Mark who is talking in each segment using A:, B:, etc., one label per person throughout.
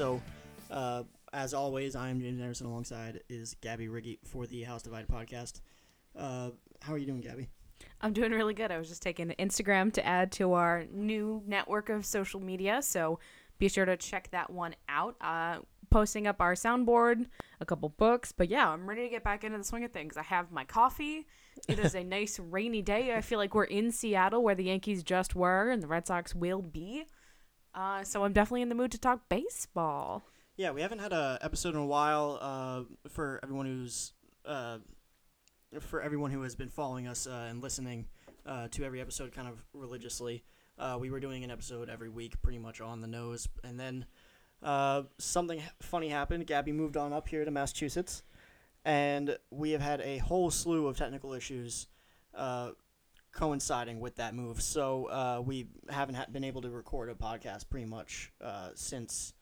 A: So, uh, as always, I am James Anderson. Alongside is Gabbi Riggy for the House Divided podcast. Uh, how are you doing, Gabbi?
B: I'm doing really good. I was just taking Instagram to add to our new network of social media, so be sure to check that one out. Uh, posting up our soundboard, a couple books, but yeah, I'm ready to get back into the swing of things. I have my coffee. It is a nice rainy day. I feel like we're in Seattle, where the Yankees just were, and the Red Sox will be. Uh, so I'm definitely in the mood to talk baseball.
A: Yeah, we haven't had a episode in a while. Uh, for everyone who's uh, for everyone who has been following us uh, and listening uh, to every episode kind of religiously, uh, we were doing an episode every week, pretty much on the nose, and then uh, something funny happened. Gabbi moved on up here to Massachusetts, and we have had a whole slew of technical issues uh, coinciding with that move. So uh, we haven't ha- been able to record a podcast pretty much uh, since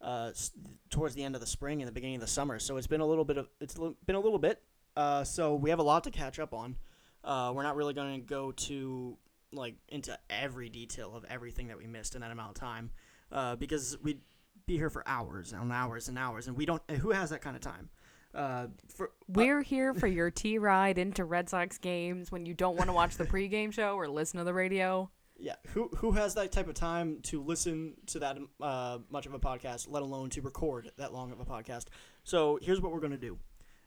A: uh, s- towards the end of the spring and the beginning of the summer. So it's been a little bit of it's li- been a little bit. Uh, so we have a lot to catch up on. Uh, we're not really going to go to like into every detail of everything that we missed in that amount of time uh, because we'd be here for hours and hours and hours, and we don't. Who has that kind of time? Uh, for
B: We're here for your tea ride into Red Sox games when you don't want to watch the pregame show or listen to the radio.
A: Yeah, who who has that type of time to listen to that uh, much of a podcast, let alone to record that long of a podcast? So here's what we're gonna do.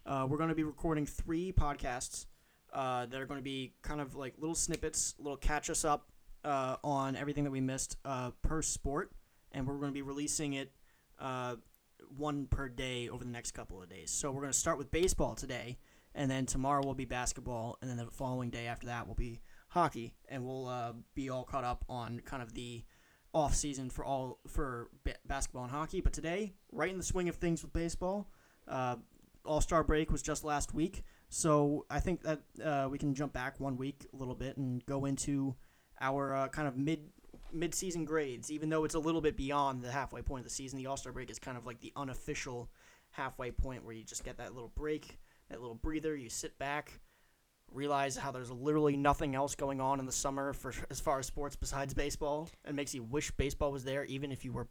A: Uh, we're gonna be recording three podcasts uh, that are gonna be kind of like little snippets, little catch us up uh, on everything that we missed uh, per sport, and we're gonna be releasing it uh, one per day over the next couple of days. So we're gonna start with baseball today, and then tomorrow will be basketball, and then the following day after that will be hockey, and we'll uh, be all caught up on kind of the off season for all for ba- basketball and hockey. But today, right in the swing of things with baseball, uh, All Star break was just last week, so I think that uh, we can jump back one week a little bit and go into our uh, kind of mid mid season grades. Even though it's a little bit beyond the halfway point of the season, the All Star break is kind of like the unofficial halfway point where you just get that little break, that little breather. You sit back realize how there's literally nothing else going on in the summer for as far as sports besides baseball and makes you wish baseball was there even if you were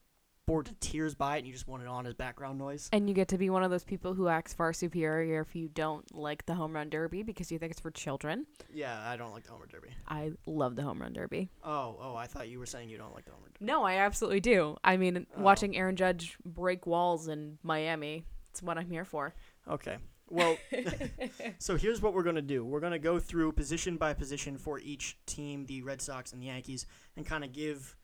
A: bored to tears by it and you just want it on as background noise.
B: And you get to be one of those people who acts far superior if you don't like the home run derby because you think it's for children.
A: Yeah, I don't like the home run Derby.
B: I love the home run derby.
A: Oh, oh, I thought you were saying you don't like the Homer Derby.
B: No, I absolutely do. I mean,
A: Oh.
B: watching Aaron Judge break walls in Miami, it's what I'm here for.
A: Okay. Well, so here's what we're going to do. We're going to go through position by position for each team, the Red Sox and the Yankees, and kind of give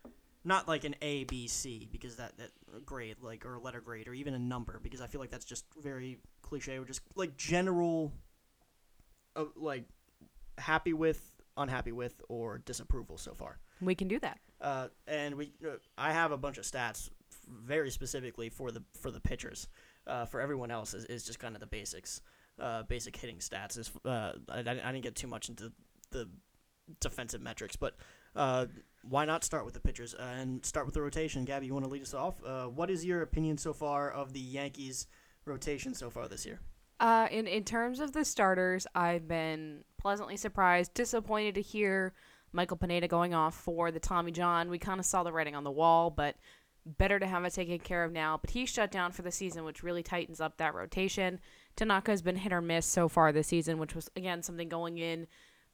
A: not like an A, B, C because that that grade like or a letter grade or even a number because I feel like that's just very cliche or just like general uh, like happy with, unhappy with or disapproval so far.
B: We can do that.
A: Uh, and we, uh, I have a bunch of stats f- very specifically for the for the pitchers. Uh, for everyone else is, is just kind of the basics, uh, basic hitting stats. Is uh, I, I didn't get too much into the defensive metrics, but uh, why not start with the pitchers and start with the rotation? Gabbi, you want to lead us off? Uh, what is your opinion so far of the Yankees rotation so far this year?
B: Uh, in in terms of the starters, I've been pleasantly surprised, disappointed to hear Michael Pineda going off for the Tommy John. We kind of saw the writing on the wall, but better to have it taken care of now. But he's shut down for the season, which really tightens up that rotation. Tanaka has been hit or miss so far this season, which was again something going in.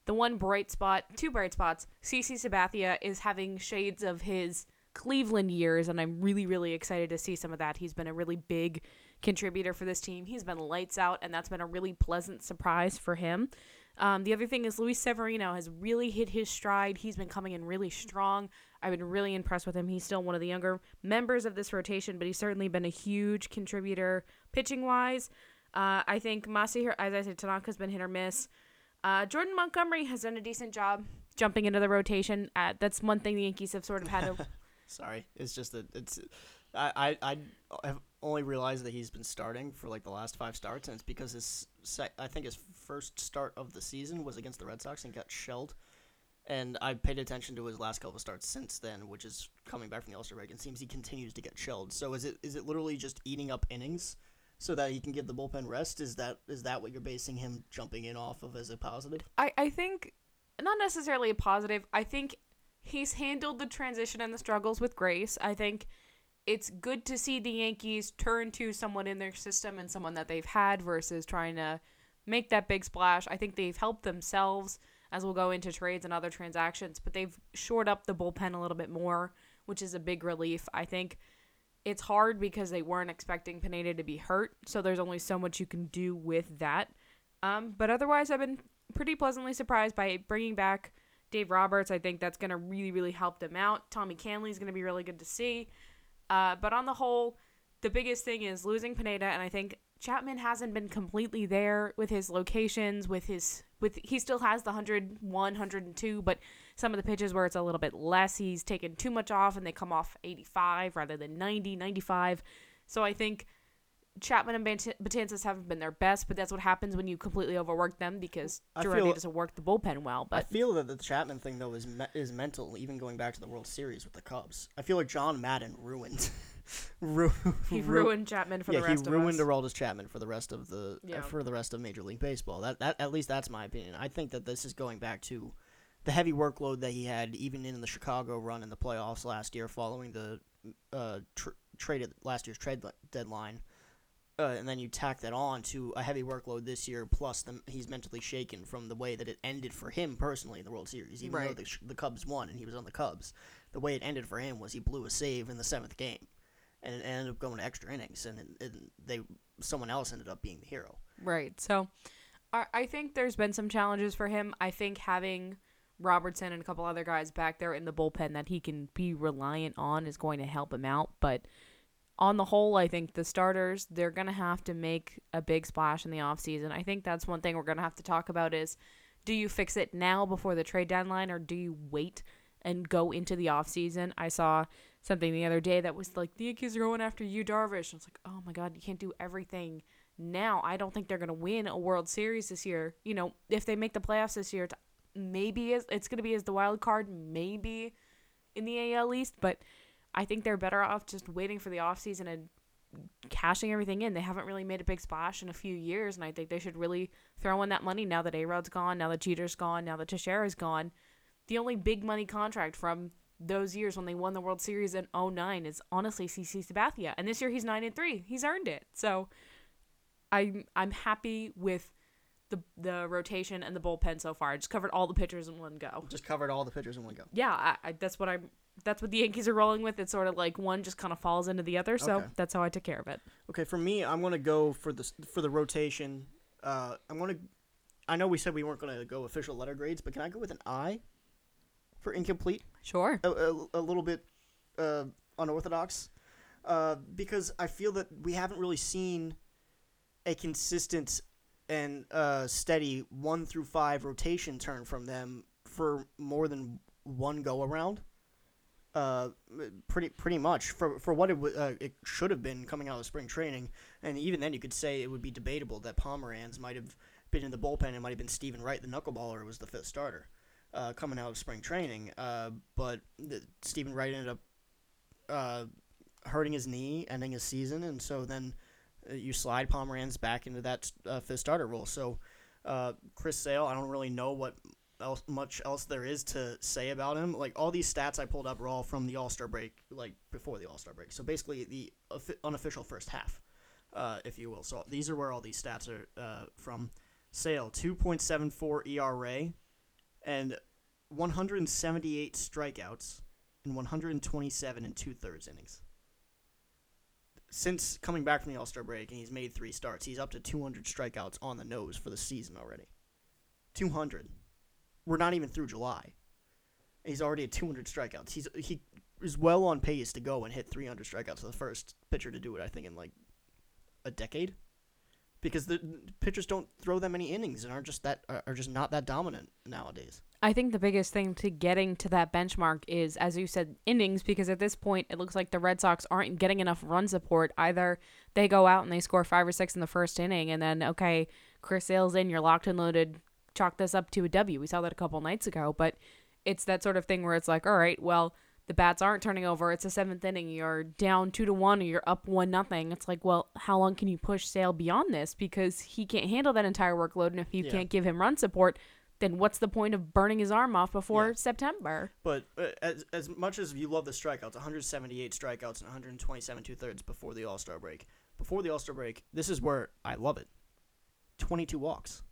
B: The one bright spot, two bright spots. CC Sabathia is having shades of his Cleveland years, and I'm really, really excited to see some of that. He's been a really big contributor for this team. He's been lights out, and that's been a really pleasant surprise for him. Um, the other thing is Luis Severino has really hit his stride. He's been coming in really strong. I've been really impressed with him. He's still one of the younger members of this rotation, but he's certainly been a huge contributor pitching wise. Uh, I think Masahiro, as I said, Tanaka's been hit or miss. Uh, Jordan Montgomery has done a decent job jumping into the rotation. Uh, that's one thing the Yankees have sort of had to
A: Sorry, it's just that it's. I, I I have only realized that he's been starting for like the last five starts, and it's because his sec- I think his first start of the season was against the Red Sox and got shelled. And I paid attention to his last couple of starts since then, which is coming back from the All break. and seems he continues to get shelled. So is it is it literally just eating up innings so that he can give the bullpen rest? Is that is that what you're basing him jumping in off of as a positive?
B: I, I think not necessarily a positive. I think he's handled the transition and the struggles with grace. I think it's good to see the Yankees turn to someone in their system and someone that they've had versus trying to make that big splash. I think they've helped themselves as we'll go into trades and other transactions, but they've shored up the bullpen a little bit more, which is a big relief. I think it's hard because they weren't expecting Pineda to be hurt, so there's only so much you can do with that. Um, but otherwise, I've been pretty pleasantly surprised by bringing back Dave Roberts. I think that's going to really, really help them out. Tommy Kahnle is going to be really good to see. Uh, but on the whole, the biggest thing is losing Pineda, and I think Chapman hasn't been completely there with his locations, with his with he still has the 101, 102, but some of the pitches where it's a little bit less, he's taken too much off and they come off 85 rather than 90, 95. So I think Chapman and Betances haven't been their best, but that's what happens when you completely overwork them because Girardi doesn't work the bullpen well. But
A: I feel that the Chapman thing though is me- is mental, even going back to the World Series with the Cubs. I feel like Joe Maddon ruined.
B: ru- he ruined Chapman for
A: yeah,
B: the rest
A: he ruined Aroldis Chapman for the rest of the uh, for the rest of Major League Baseball. That that at least that's my opinion. I think that this is going back to the heavy workload that he had even in the Chicago run in the playoffs last year, following the uh, tr- trade last year's trade deadline uh, and then you tack that on to a heavy workload this year, plus the, he's mentally shaken from the way that it ended for him personally in the World Series. Even right. though the, the Cubs won and he was on the Cubs, the way it ended for him was he blew a save in the seventh game, and it ended up going to extra innings, and, and they someone else ended up being the hero.
B: Right. So, I, I think there's been some challenges for him. I think having Robertson and a couple other guys back there in the bullpen that he can be reliant on is going to help him out, but on the whole, I think the starters, they're going to have to make a big splash in the offseason. I think that's one thing we're going to have to talk about is do you fix it now before the trade deadline or do you wait and go into the offseason? I saw something the other day that was like the Yankees are going after Yu Darvish. I was like, "Oh my god, you can't do everything now." I don't think they're going to win a World Series this year. You know, if they make the playoffs this year, maybe it's going to be as the wild card, maybe in the AL East, but I think they're better off just waiting for the offseason and cashing everything in. They haven't really made a big splash in a few years, and I think they should really throw in that money now that A Rod's gone, now that Jeter's gone, now that Teixeira's gone. The only big money contract from those years when they won the World Series in 09 is honestly CC Sabathia. And this year he's 9 and 3. He's earned it. So I'm I'm happy with the the rotation and the bullpen so far. I just covered all the pitchers in one go.
A: Just covered all the pitchers in one go.
B: Yeah, I, I, that's what I'm that's what the Yankees are rolling with. It's sort of like one just kind of falls into the other. So okay. that's how I took care of it.
A: Okay, for me, I'm gonna go for the for the rotation. Uh, I'm gonna. I know we said we weren't gonna go official letter grades, but can I go with an I for incomplete?
B: Sure.
A: A, a, a little bit uh, unorthodox, uh, because I feel that we haven't really seen a consistent and uh, steady one through five rotation turn from them for more than one go around uh, pretty pretty much for for what it w- uh, it should have been coming out of spring training, and even then you could say it would be debatable that Pomeranz might have been in the bullpen. It might have been Steven Wright, the knuckleballer, was the fifth starter uh, coming out of spring training. Uh, but the, Steven Wright ended up uh, hurting his knee, ending his season, and so then you slide Pomeranz back into that uh, fifth starter role. So uh, Chris Sale, I don't really know what else, much else there is to say about him. Like all these stats I pulled up are all from the All Star break, like before the All Star break. So basically the unofficial first half, uh, if you will. So these are where all these stats are uh, from. Sale two point seven four ERA, and one hundred and seventy eight strikeouts in one hundred and twenty seven and two thirds innings. Since coming back from the All Star break, and he's made three starts, he's up to 200 strikeouts on the nose for the season already. 200 we're not even through July. He's already at 200 strikeouts. He's he is well on pace to go and hit 300 strikeouts. The first pitcher to do it, I think, in like a decade, because the pitchers don't throw that many innings and are just that are just not that dominant nowadays.
B: I think the biggest thing to getting to that benchmark is, as you said, innings, because at this point it looks like the Red Sox aren't getting enough run support. Either they go out and they score five or six in the first inning, and then okay, Chris Sale's in, you're locked and loaded chalk this up to a W. We saw that a couple nights ago, but it's that sort of thing where it's like, all right, well, the bats aren't turning over. It's a seventh inning. You're down two to one, or you're up one nothing. It's like, well, how long can you push Sale beyond this? Because he can't handle that entire workload, and if you yeah. can't give him run support, then what's the point of burning his arm off before
A: Yeah.
B: September?
A: But uh, as as much as you love the strikeouts, 178 strikeouts and 127 two thirds before the All Star break. Before the All Star break, this is where I love it. 22 walks.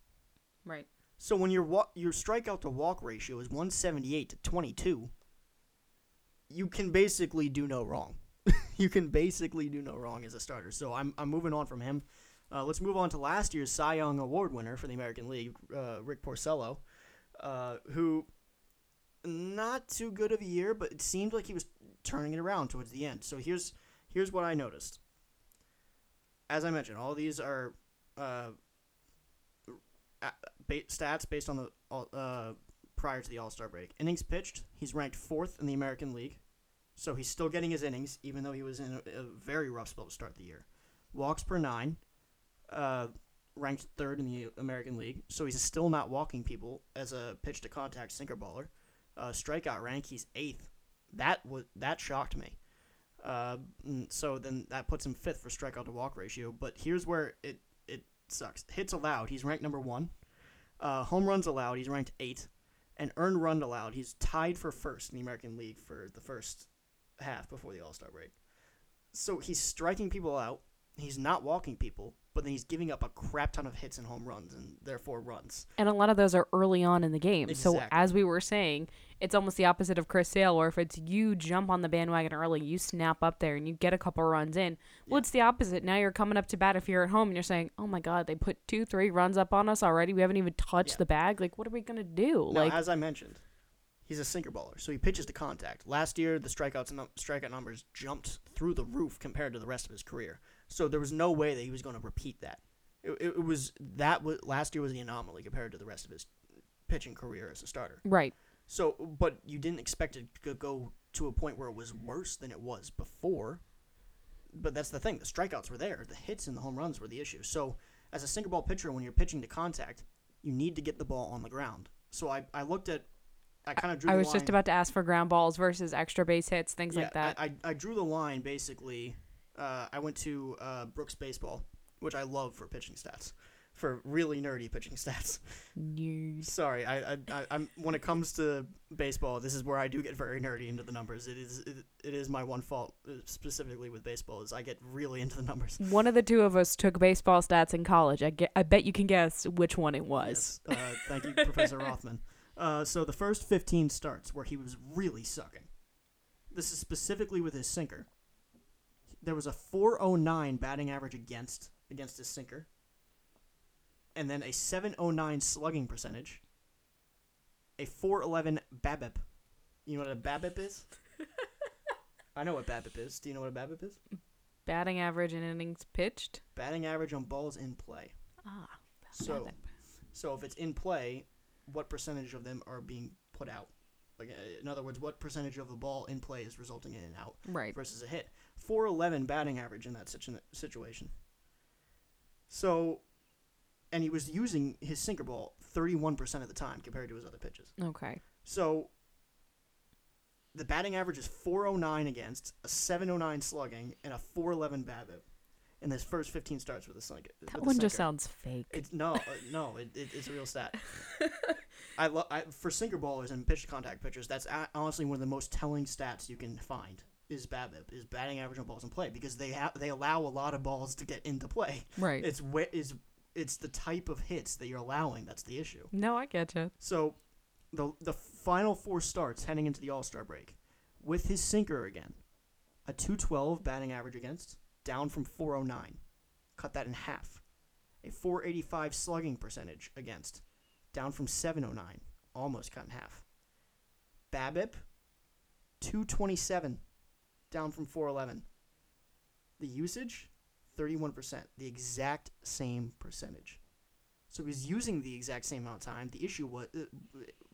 B: Right.
A: So when your wa- your strikeout to walk ratio is 178 to 22, you can basically do no wrong. you can basically do no wrong as a starter. So I'm I'm moving on from him. Uh, let's move on to last year's Cy Young Award winner for the American League, uh, Rick Porcello, uh, who not too good of a year, but it seemed like he was turning it around towards the end. So here's here's what I noticed. As I mentioned, all these are uh, ba- stats based on the uh, prior to the All Star break. Innings pitched, he's ranked fourth in the American League, so he's still getting his innings, even though he was in a, a very rough spell to start the year. Walks per nine, uh, ranked third in the American League, so he's still not walking people as a pitch to contact sinker baller. Uh, strikeout rank, he's eighth. That was that shocked me. Uh, so then that puts him fifth for strikeout to walk ratio. But here's where it it sucks. Hits allowed, he's ranked number one. Uh, home runs allowed, he's ranked eight. And earned run allowed, he's tied for first in the American League for the first half before the All Star break. So he's striking people out. He's not walking people, but then he's giving up a crap ton of hits and home runs, and therefore runs.
B: And a lot of those are early on in the game. So as we were saying, it's almost the opposite of Chris Sale, where if it's you jump on the bandwagon early, you snap up there and you get a couple runs in. Well, it's the opposite. Now you're coming up to bat if you're at home and you're saying, "Oh my God, they put two, three runs up on us already. We haven't even touched
A: Yeah.
B: the bag. Like, what are we gonna do?"
A: Now,
B: like,
A: as I mentioned, he's a sinker baller, so he pitches to contact. Last year, the strikeouts num- strikeout numbers jumped through the roof compared to the rest of his career. So there was no way that he was going to repeat that. It, it, was that was last year was the anomaly compared to the rest of his pitching career as a starter.
B: right?
A: So, but you didn't expect it to go to a point where it was worse than it was before. But that's the thing. The strikeouts were there. The hits and the home runs were the issue. So, as a sinker ball pitcher, when you're pitching to contact, you need to get the ball on the ground. So I, I looked at, I kind of drew.
B: I was just about to ask for ground balls versus extra base hits, things
A: yeah,
B: like that.
A: I, I, I drew the line basically. Uh, I went to uh, Brooks Baseball, which I love for pitching stats, for really nerdy pitching stats.
B: News.
A: Sorry, I, I, I I'm when it comes to baseball, this is where I do get very nerdy into the numbers. It is it, it is my one fault uh, specifically with baseball is I get really into the numbers.
B: One of the two of us took baseball stats in college. I, get, I bet you can guess which one it was.
A: Yes. Uh, thank you, Professor Rothman. Uh, so the first 15 starts where he was really sucking. This is specifically with his sinker. There was a 409 batting average against against his sinker. And then a 709 slugging percentage. A 411 BABIP. You know what a BABIP is? I know what BABIP is. Do you know what a BABIP is?
B: Batting average in innings pitched.
A: Batting average on balls in play.
B: Ah.
A: So,
B: BABIP.
A: so if it's in play, what percentage of them are being put out? Like, uh, in other words, what percentage of the ball in play is resulting in an out
B: Right.
A: versus a hit? 411 batting average in that situation. So, and he was using his sinker ball 31% of the time compared to his other pitches.
B: Okay.
A: So, the batting average is 409 against, a 709 slugging, and a 411 BABIP in his first 15 starts with a sinker.
B: That one just sounds fake.
A: It's no, uh, no, it, it, it's a real stat. I love I, for sinker ballers and pitch contact pitchers. That's a- honestly one of the most telling stats you can find. Is BABIP is batting average on balls in play because they have they allow a lot of balls to get into play.
B: right.
A: It's wh- is it's the type of hits that you're allowing that's the issue.
B: no, I get you.
A: So, the the final four starts heading into the All Star break, with his sinker again, a 212 batting average against, down from 409, cut that in half. A 485 slugging percentage against, down from 709, almost cut in half. BABIP, 227, down from 411. The usage, 31%, the exact same percentage. So he was using the exact same amount of time. The issue was, uh,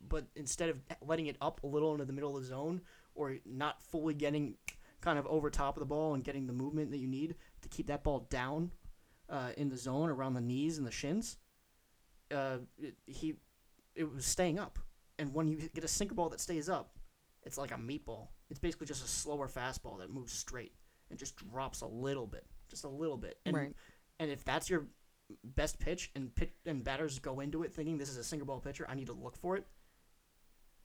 A: but instead of letting it up a little into the middle of the zone or not fully getting kind of over top of the ball and getting the movement that you need to keep that ball down uh, in the zone around the knees and the shins, uh, it, he it was staying up. And when you get a sinker ball that stays up, it's like a meatball. It's basically just a slower fastball that moves straight and just drops a little bit, just a little bit. And
B: Right.
A: and if that's your best pitch and pit, and batters go into it thinking this is a sinker ball pitcher, I need to look for it,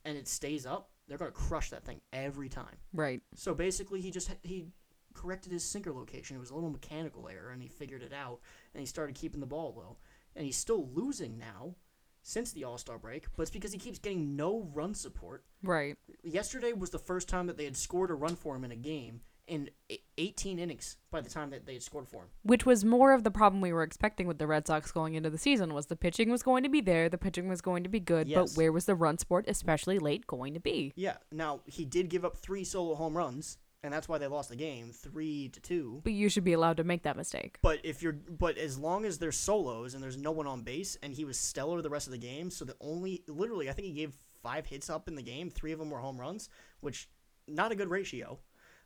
A: and it stays up, they're gonna crush that thing every time.
B: Right.
A: So basically, he just he corrected his sinker location. It was a little mechanical error, and he figured it out, and he started keeping the ball low. And he's still losing now since the All Star break, but it's because he keeps getting no run support.
B: Right.
A: Yesterday was the first time that they had scored a run for him in a game in e- 18 innings by the time that they had scored for him.
B: Which was more of the problem we were expecting with the Red Sox going into the season was the pitching was going to be there, the pitching was going to be good,
A: Yes.
B: but where was the run support, especially late, going to be?
A: Yeah. Now he did give up three solo home runs, and that's why they lost the game, three to two.
B: But you should be allowed to make that mistake.
A: But if you're, but as long as there's solos and there's no one on base, and he was stellar the rest of the game, so the only, literally, I think he gave five hits up in the game. Three of them were home runs, which not a good ratio.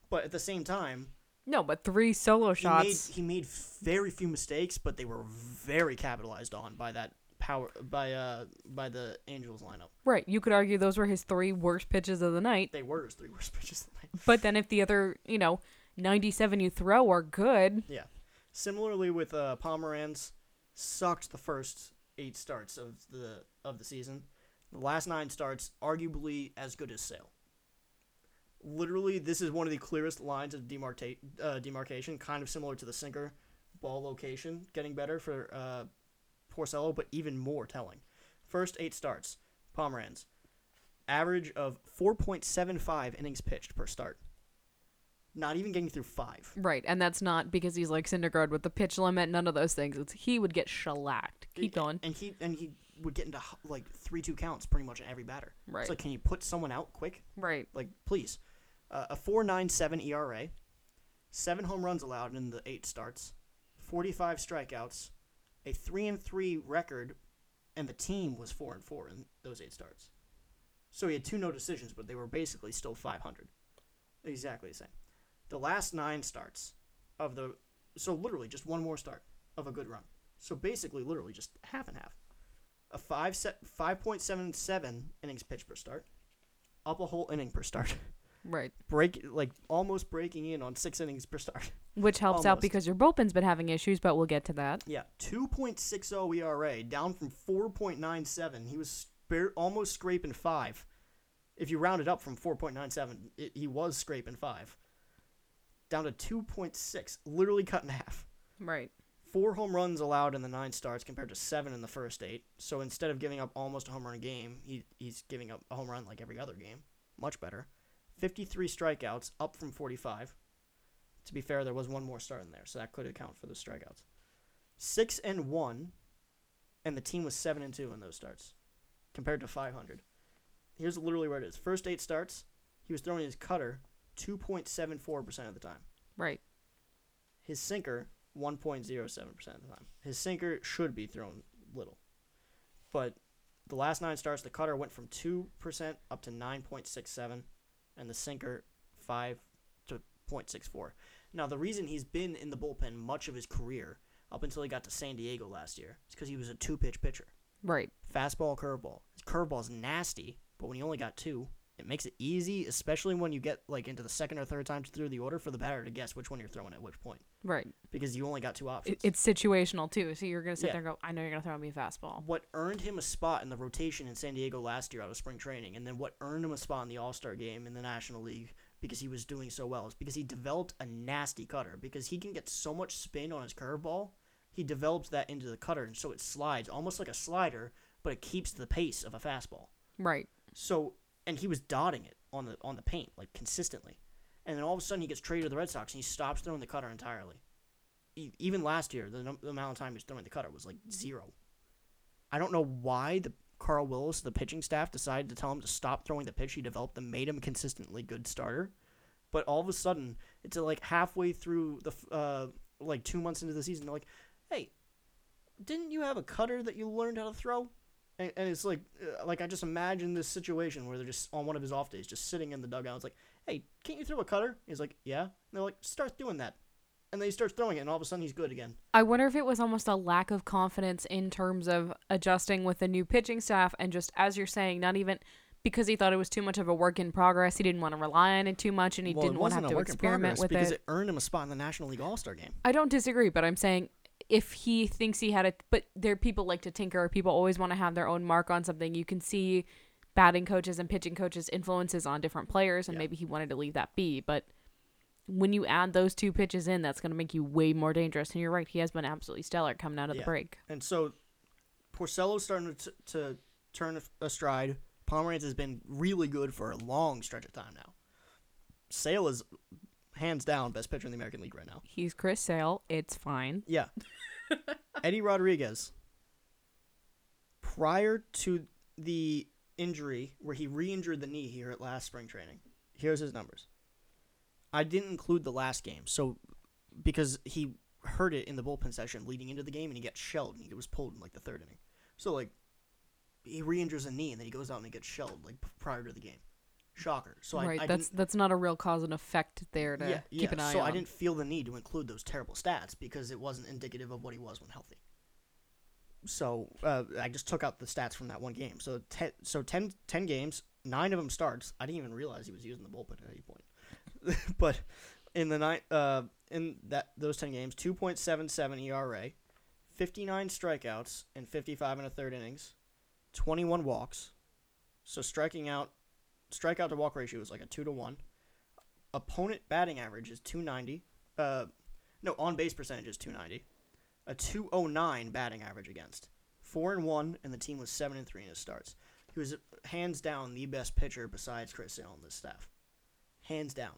A: But at the same time,
B: No, but three solo
A: he made
B: shots.
A: he made very few mistakes, but they were very capitalized on by that power by uh by the Angels lineup.
B: Right. You could argue those were his three worst pitches of the night.
A: They were his three worst pitches of the night.
B: But then if the other, you know, 97 you throw are good,
A: Yeah. Similarly with uh, Pomeranz, sucked the first eight starts of the of the season. The last nine starts, arguably as good as Sale. Literally, this is one of the clearest lines of demarca- uh, demarcation, kind of similar to the sinker ball location, getting better for uh, Porcello, but even more telling. First eight starts, Pomeranz, average of 4.75 innings pitched per start. Not even getting through five.
B: right. And that's not because he's like Syndergaard with the pitch limit, none of those things. It's he would get shellacked. Keep going.
A: And he and he would get into like three two counts pretty much in every batter.
B: Right.
A: It's like, can you put someone out quick?
B: Right.
A: Like, please. Uh, a four nine seven ERA, seven home runs allowed in the eight starts, forty five strikeouts, a three and three record, and the team was four and four in those eight starts. So he had two no decisions, but they were basically still five hundred. Exactly the same. The last nine starts of the so literally just one more start of a good run. So basically, literally just half and half. A five set five point seven seven innings pitched per start, up a whole inning per start.
B: Right.
A: Break like almost breaking in on six innings per start.
B: Which helps out because your bullpen's been having issues, but we'll get to that.
A: Yeah, two point six oh zero ERA, down from four point nine seven. He was spare, almost scraping five. If you round it up from four point nine seven, he was scraping five. Down to two point six, literally cut in half.
B: Right.
A: Four home runs allowed in the nine starts compared to seven in the first eight. So instead of giving up almost a home run a game, he, he's giving up a home run like every other game. Much better. 53 strikeouts, up from 45. To be fair, there was one more start in there, so that could account for the strikeouts. Six and one, and the team was seven and two in those starts, compared to 500. Here's literally where it is. First eight starts, he was throwing his cutter 2.74% of the time.
B: Right.
A: His sinker, 1.07% of the time. His sinker should be thrown little. But the last nine starts, the cutter went from 2% up to 9.67, and the sinker 5 to 0.64. Now, the reason he's been in the bullpen much of his career, up until he got to San Diego last year, is because he was a two pitch pitcher
B: Right.
A: fastball, curveball. His curveball's nasty, but when you only got two, it makes it easy, especially when you get like into the second or third time through the order for the batter to guess which one you're throwing at which point
B: Right.
A: because you only got two options.
B: It, it's situational too. So you're gonna sit
A: Yeah.
B: there and go, I know you're gonna throw me a fastball.
A: what earned him a spot in the rotation in San Diego last year out of spring training, and then what earned him a spot in the All Star game in the National League because he was doing so well is because he developed a nasty cutter. Because he can get so much spin on his curveball, he develops that into the cutter, and so it slides almost like a slider, but it keeps the pace of a fastball.
B: Right.
A: So and he was dotting it on the on the paint like consistently, and then all of a sudden he gets traded to the Red Sox and he stops throwing the cutter entirely. Even last year, the, the amount of time he was throwing the cutter was like zero. I don't know why the Carl Willis, the pitching staff, decided to tell him to stop throwing the pitch he developed and made him a consistently good starter. But all of a sudden, it's like halfway through the uh, like two months into the season, they're like, "Hey, didn't you have a cutter that you learned how to throw?" And, and it's like, uh, like I just imagine this situation where they're just on one of his off days, just sitting in the dugout. It's like, "Hey, can't you throw a cutter?" He's like, "Yeah." And they're like, "Start doing that," and then he starts throwing it, and all of a sudden he's good again.
B: I wonder if it was almost a lack of confidence in terms of adjusting with the new pitching staff and just as you're saying, not even because he thought it was too much of a work in progress. He didn't want to rely on it too much and he
A: Well,
B: didn't want to
A: wasn't
B: have
A: a
B: to
A: work in
B: experiment
A: progress
B: with
A: because
B: it.
A: it earned him a spot in the National League All Star game.
B: I don't disagree, but I'm saying if he thinks he had a but there people like to tinker people always want to have their own mark on something you can see batting coaches and pitching coaches influences on different players and
A: Yeah.
B: maybe he wanted to leave that be but when you add those two pitches in that's going to make you way more dangerous and you're right he has been absolutely stellar coming out of
A: Yeah.
B: the break
A: And so Porcello's starting to, to turn a, a stride. Pomeranz has been really good for a long stretch of time now. Sale is hands down best pitcher in the American League right now.
B: he's chris sale it's fine
A: Yeah. Eddie Rodriguez, prior to the injury where he re injured the knee here at last spring training, here's his numbers. I didn't include the last game, so because he hurt it in the bullpen session leading into the game and he got shelled and he was pulled in like the third inning. So, like, he re injures a knee and then he goes out and he gets shelled like prior to the game. Shocker. So
B: right
A: I, I
B: that's that's not a real cause and effect there to
A: yeah,
B: keep
A: yeah.
B: an eye
A: so
B: on
A: I didn't feel the need to include those terrible stats because it wasn't indicative of what he was when healthy. So uh, I just took out the stats from that one game. So ten, so 10, 10 games, nine of them starts. I didn't even realize he was using the bullpen at any point. but in the nine, uh, in that those ten games, two point seven seven ERA, fifty nine strikeouts and fifty five and a third innings, twenty one walks. So striking out, strikeout to walk ratio is like a two to one opponent batting average is 290. Uh, no, on base percentage is 290. A 209 batting average against. Four and one, and the team was seven and three in his starts. He was hands down the best pitcher besides Chris Sale on this staff, hands down.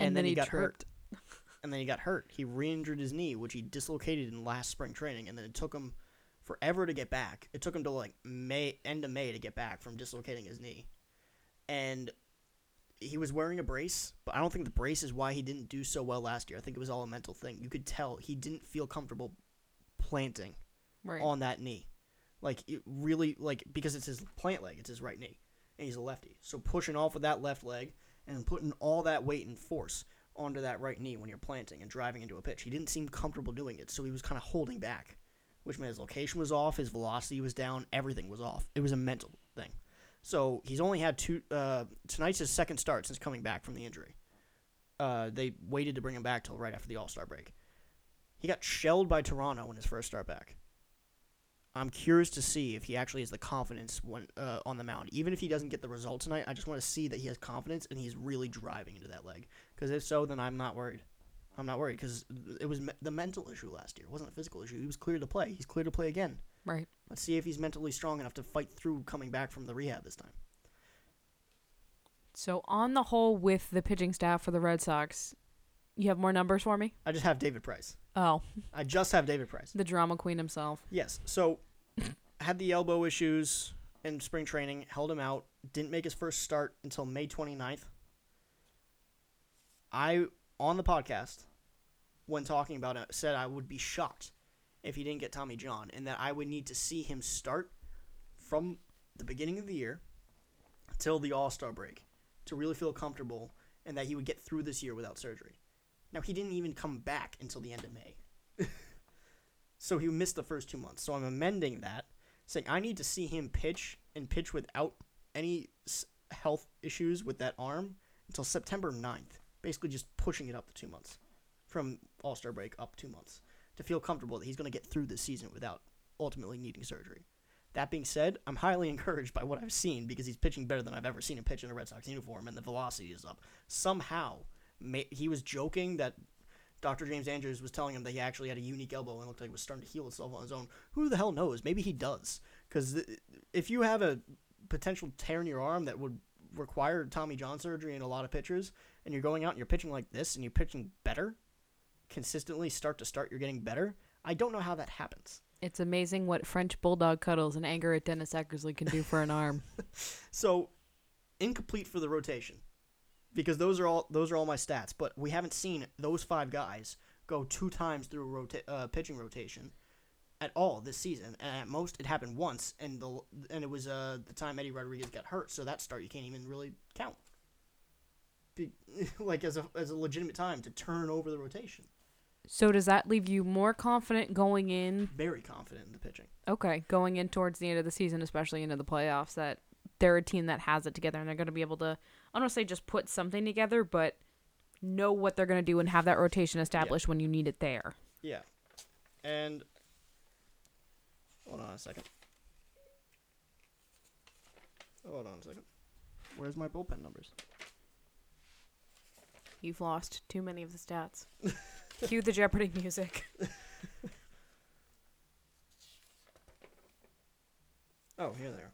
B: and, then, he,
A: got
B: tripped.
A: hurt, and then he got hurt. He re-injured his knee, which he dislocated in last spring training, and then it took him forever to get back. It took him to like May, end of May to get back from dislocating his knee, and he was wearing a brace, but I don't think the brace is why he didn't do so well last year. I think it was all a mental thing. You could tell he didn't feel comfortable planting
B: right
A: on that knee. Like it really like because it's his plant leg, it's his right knee. And he's a lefty. So pushing off with that left leg and putting all that weight and force onto that right knee when you're planting and driving into a pitch. He didn't seem comfortable doing it, so he was kind of holding back, which meant his location was off, his velocity was down, everything was off. It was a mental thing. So he's only had two. Uh, tonight's his second start since coming back from the injury. Uh, they waited to bring him back till right after the All Star break. He got shelled by Toronto in his first start back. I'm curious to see if he actually has the confidence when uh, on the mound. Even if he doesn't get the result tonight, I just want to see that he has confidence and he's really driving into that leg. Because if so, then I'm not worried. I'm not worried because it was me- the mental issue last year. It wasn't a physical issue. He was clear to play. He's clear to play again.
B: Right
A: Let's see if he's mentally strong enough to fight through coming back from the rehab this time.
B: so on the whole with the pitching staff for the red sox you have more numbers for me
A: I just have David Price.
B: oh
A: I just have David Price.
B: the drama queen himself
A: Yes. So had the elbow issues in spring training, held him out, didn't make his first start until May 29th. I on the podcast when talking about it said I would be shocked if he didn't get Tommy John and that I would need to see him start from the beginning of the year till the All-Star break to really feel comfortable and that he would get through this year without surgery. Now he didn't even come back until the end of May. So he missed the first two months. So I'm amending that, saying I need to see him pitch and pitch without any health issues with that arm until September 9th. Basically, just pushing it up to two months from All Star break up two months to feel comfortable that he's going to get through this season without ultimately needing surgery. That being said, I'm highly encouraged by what I've seen because he's pitching better than I've ever seen him pitch in a Red Sox uniform, and the velocity is up. Somehow, he was joking that Dr. James Andrews was telling him that he actually had a unique elbow and looked like it was starting to heal itself on his own. Who the hell knows? Maybe he does. Because if you have a potential tear in your arm that would require Tommy John surgery in a lot of pitchers, and you're going out and you're pitching like this and you're pitching better, consistently start to start, you're getting better. I don't know how that happens.
B: It's amazing what French bulldog cuddles and anger at Dennis Eckersley can do for an arm.
A: So, incomplete for the rotation, because those are all those are all my stats. But we haven't seen those five guys go two times through a rota- uh, pitching rotation at all this season. And at most, it happened once, and the and it was uh, the time Eddie Rodriguez got hurt. So that start you can't even really count. Be- like as a as a legitimate time to turn over the rotation.
B: So does that leave you more confident going in?
A: Very confident in the pitching.
B: Okay, going in towards the end of the season, especially into the playoffs, that they're a team that has it together and they're going to be able to. I don't want to say just put something together, but know what they're going to do and have that rotation established when you need it there.
A: Yeah. And hold on a second. Hold on a second. Where's my bullpen numbers?
B: You've lost too many of the stats. Cue the Jeopardy music.
A: Oh, here they are.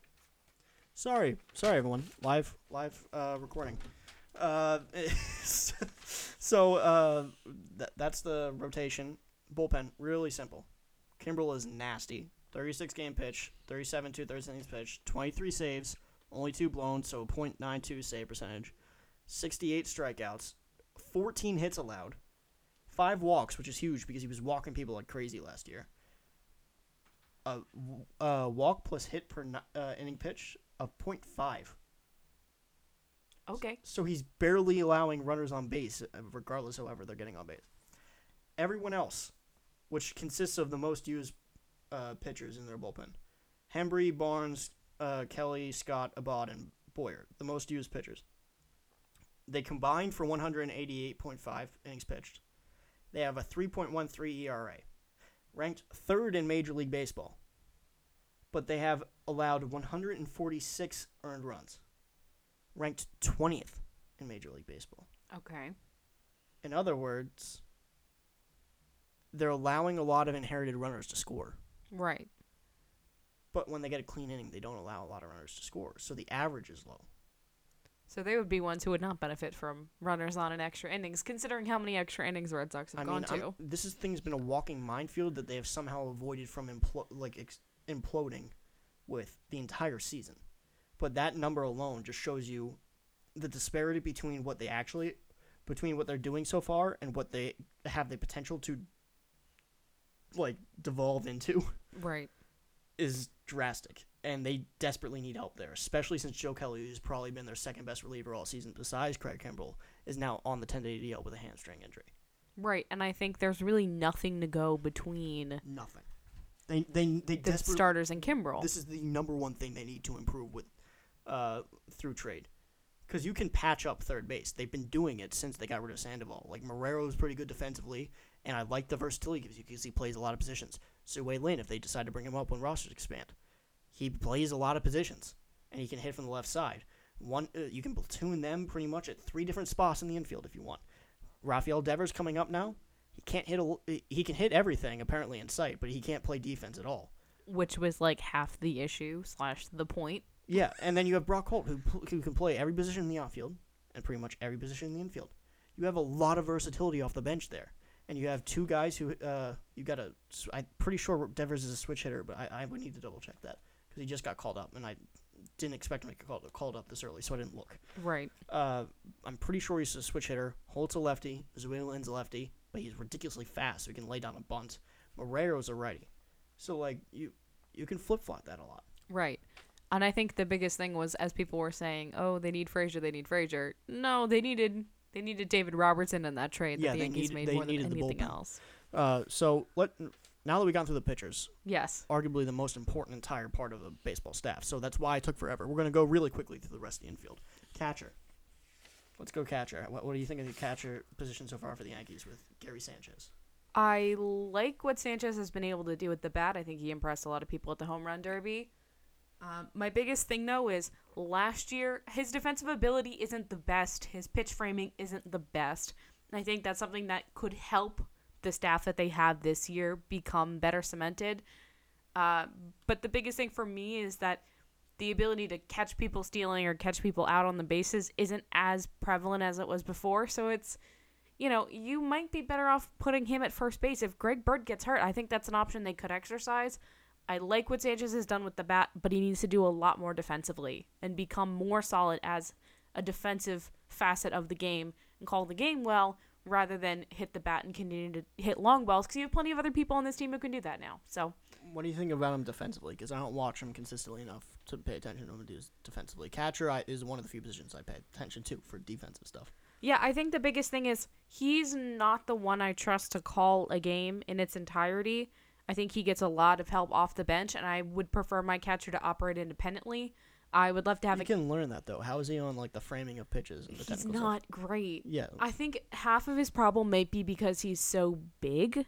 A: Sorry, sorry everyone. Live, live uh, recording. Uh, so uh, th- that's the rotation. Bullpen, really simple. Kimbrel is nasty. 36 game pitch, 37 to 37 pitch, 23 saves, only two blown, so 0.92 save percentage, 68 strikeouts, 14 hits allowed, five walks, which is huge because he was walking people like crazy last year. A, uh, walk plus hit per uh, inning pitch of 0.5.
B: Okay.
A: So he's barely allowing runners on base, uh, regardless, however, they're getting on base. Everyone else, which consists of the most used uh, pitchers in their bullpen Hembree, Barnes, uh, Kelly, Scott, Abad, and Boyer, the most used pitchers. They combined for 188.5 innings pitched. They have a 3.13 ERA, ranked third in Major League Baseball. But they have allowed 146 earned runs ranked 20th in Major League Baseball.
B: Okay.
A: In other words, they're allowing a lot of inherited runners to score.
B: Right.
A: But when they get a clean inning, they don't allow a lot of runners to score. So the average is low.
B: So they would be ones who would not benefit from runners on an extra innings, considering how many extra innings the Red Sox have
A: I
B: gone
A: mean, I'm- this is, thing's been a walking minefield that they have somehow avoided from implo- like ex- imploding with the entire season. But that number alone just shows you the disparity between what they actually between what they're doing so far and what they have the potential to like devolve into.
B: Right.
A: is drastic, and they desperately need help there, especially since Joe Kelly, who's probably been their second best reliever all season, besides Craig Kimbrel, is now on the 10-day DL with a hamstring injury.
B: Right. And I think there's really nothing to go between
A: Nothing. They they they
B: the starters and Kimbrel.
A: This is the number one thing they need to improve with, uh, through trade, because you can patch up third base. They've been doing it since they got rid of Sandoval. Like Marrero is pretty good defensively, and I like the versatility he you because he plays a lot of positions. Tzu-Wei Lin, if they decide to bring him up when rosters expand, he plays a lot of positions, and he can hit from the left side. One, uh, you can platoon them pretty much at three different spots in the infield if you want. Rafael Devers coming up now. He can't hit a, he can hit everything apparently in sight, but he can't play defense at all.
B: which was like half the issue slash the point.
A: Yeah, and then you have Brock Holt, who, who can play every position in the outfield and pretty much every position in the infield. You have a lot of versatility off the bench there, and you have two guys who uh, you got a. I'm pretty sure Devers is a switch hitter, but I, I would need to double check that because he just got called up, and I didn't expect him to get called, called up this early, so I didn't look.
B: Right.
A: Uh, I'm pretty sure he's a switch hitter. Holt's a lefty. Tzu-Wei Lin's a lefty, but he's ridiculously fast, so he can lay down a bunt. Marrero's a righty, so like you you can flip flop that a lot.
B: Right. And I think the biggest thing was as people were saying, "Oh, they need Frazier, they need Frazier." No, they needed they needed David Robertson in that trade
A: Yeah,
B: that the Yankees
A: need-
B: made more than anything
A: bullpen.
B: else.
A: Uh, so let now that we've gone through the pitchers,
B: Yes.
A: arguably the most important entire part of the baseball staff. So that's why I took forever. We're gonna go really quickly through the rest of the infield. Catcher. Let's go catcher. What, what do you think of the catcher position so far for the Yankees with Gary Sanchez?
B: I like what Sanchez has been able to do with the bat. I think he impressed a lot of people at the home run derby. Um, my biggest thing though is last year his defensive ability isn't the best. His pitch framing isn't the best. And I think that's something that could help the staff that they have this year become better cemented. Uh, but the biggest thing for me is that the ability to catch people stealing or catch people out on the bases isn't as prevalent as it was before. So it's you know, you might be better off putting him at first base. If Greg Bird gets hurt, I think that's an option they could exercise. I like what Sanchez has done with the bat, but he needs to do a lot more defensively and become more solid as a defensive facet of the game and call the game well rather than hit the bat and continue to hit long balls because you have plenty of other people on this team who can do that now. So,
A: What do you think about him defensively? Because I don't watch him consistently enough to pay attention to him do defensively. Catcher I, is one of the few positions I pay attention to for defensive stuff.
B: Yeah, I think the biggest thing is he's not the one I trust to call a game in its entirety. I think he gets a lot of help off the bench, and I would prefer my catcher to operate independently. I would love to have
A: You
B: a.
A: can learn that though. How is he on like the framing of pitches and the
B: He's
A: technical stuff?
B: not great.
A: Yeah,
B: I think half of his problem might be because he's so big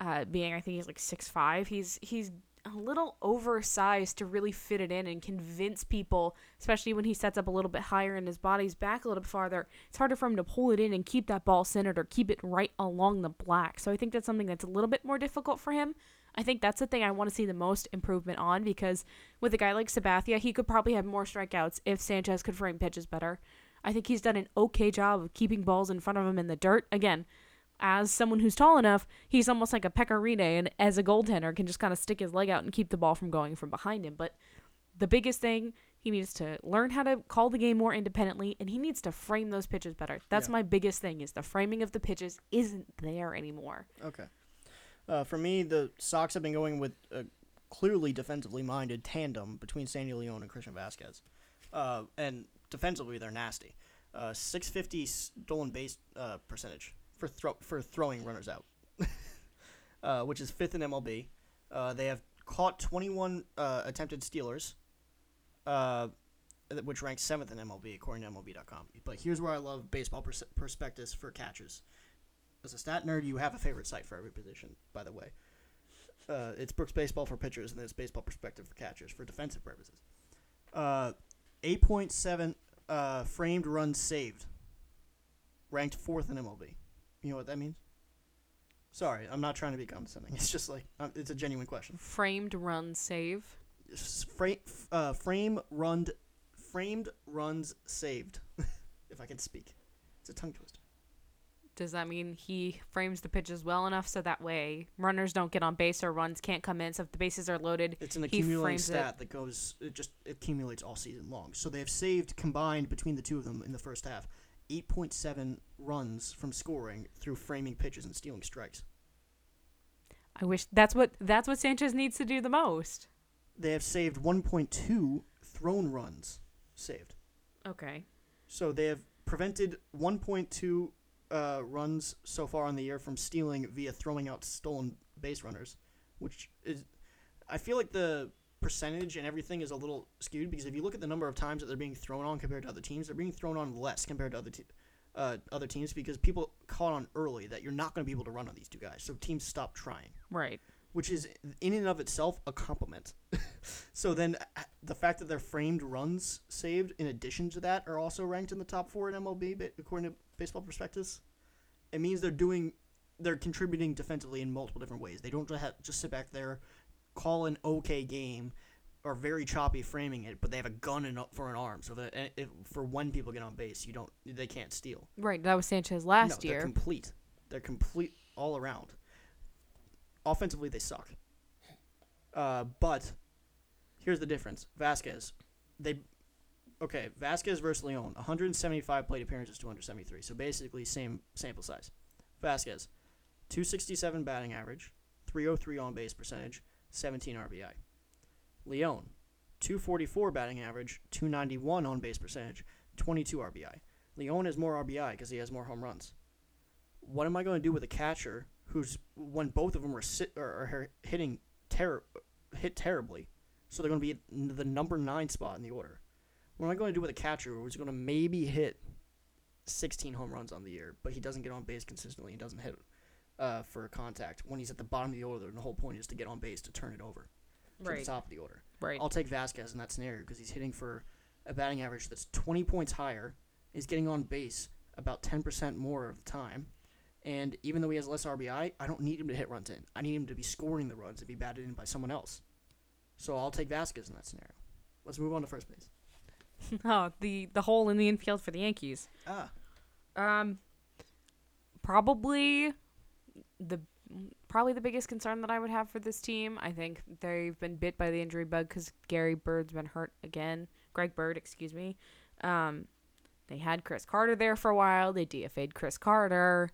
B: uh, being I think he's like six five. He's he's a little oversized to really fit it in and convince people, especially when he sets up a little bit higher and his body's back a little bit farther. It's harder for him to pull it in and keep that ball centered or keep it right along the black. So I think that's something that's a little bit more difficult for him. I think that's the thing I want to see the most improvement on because with a guy like Sabathia, he could probably have more strikeouts if Sanchez could frame pitches better. I think he's done an okay job of keeping balls in front of him in the dirt. Again, as someone who's tall enough, he's almost like a pecorine and as a goaltender can just kind of stick his leg out and keep the ball from going from behind him. But the biggest thing, he needs to learn how to call the game more independently and he needs to frame those pitches better. That's
A: Yeah.
B: my biggest thing is the framing of the pitches isn't there anymore.
A: Okay. Uh, for me, the Sox have been going with a clearly defensively minded tandem between Sandy Leon and Christian Vazquez. Uh, and defensively, they're nasty. Uh, 650 stolen base uh, percentage for throw for throwing runners out, uh, which is fifth in MLB. Uh, they have caught 21 uh, attempted stealers, uh, which ranks seventh in MLB according to MLB.com. But here's where I love baseball pers- prospectus for catchers as a stat nerd, you have a favorite site for every position, by the way. Uh, it's Brooks Baseball for pitchers, and then it's Baseball Perspective for catchers for defensive purposes. Uh, 8.7 uh, framed runs saved, ranked fourth in MLB. You know what that means? Sorry, I'm not trying to be condescending. It's just like, um, it's a genuine question.
B: Framed run save.
A: Frame, uh, frame run, framed runs saved, if I can speak. It's a tongue twister.
B: Does that mean he frames the pitches well enough so that way runners don't get on base or runs can't come in? So if the bases are loaded,
A: It's an
B: He
A: accumulating
B: frames it.
A: stat that goes it just accumulates all season long. So they've saved combined between the two of them in the first half 8.7 runs from scoring through framing pitches and stealing strikes.
B: I wish that's what that's what Sanchez needs to do the most.
A: They have saved 1.2 thrown runs saved.
B: Okay.
A: So they have prevented 1.2 uh, runs so far on the year from stealing via throwing out stolen base runners, which is, I feel like the percentage and everything is a little skewed because if you look at the number of times that they're being thrown on compared to other teams, they're being thrown on less compared to other te- uh, other teams because people caught on early that you're not going to be able to run on these two guys, so teams stop trying
B: Right.
A: which is in and of itself a compliment. so then uh, the fact that their framed runs saved in addition to that are also ranked in the top 4 in MLB according to baseball prospectus. It means they're doing they're contributing defensively in multiple different ways. They don't just, have, just sit back there call an okay game or very choppy framing it, but they have a gun in, for an arm so that uh, if, for when people get on base, you don't they can't steal.
B: Right. That was Sanchez
A: No,
B: last
A: they're
B: year.
A: complete. They're complete all around. Offensively, they suck. Uh, but here's the difference: Vazquez, they, okay, Vazquez versus Leon, 175 plate appearances, 273. So basically, same sample size. Vazquez, 267 batting average, 303 on base percentage, 17 RBI. Leon, 244 batting average, 291 on base percentage, 22 RBI. Leon has more RBI because he has more home runs. What am I going to do with a catcher who's when both of them are sit or are hitting ter- hit terribly, so they're going to be the number nine spot in the order? What am I going to do with a catcher who's going to maybe hit 16 home runs on the year, but he doesn't get on base consistently and doesn't hit uh, for contact when he's at the bottom of the order? And the whole point is to get on base to turn it over to the top of the order.
B: Right.
A: I'll take Vazquez in that scenario because he's hitting for a batting average that's 20 points higher. He's getting on base about 10% more of the time. And even though he has less RBI, I don't need him to hit runs in. I need him to be scoring the runs and be batted in by someone else. So I'll take Vazquez in that scenario. Let's move on to first base.
B: oh, the the hole in the infield for the Yankees.
A: Ah,
B: Um, probably the probably the biggest concern that I would have for this team. I think they've been bit by the injury bug because Gary Bird's been hurt again. Greg Bird, excuse me. Um, they had Chris Carter there for a while. They DFA'd Chris Carter.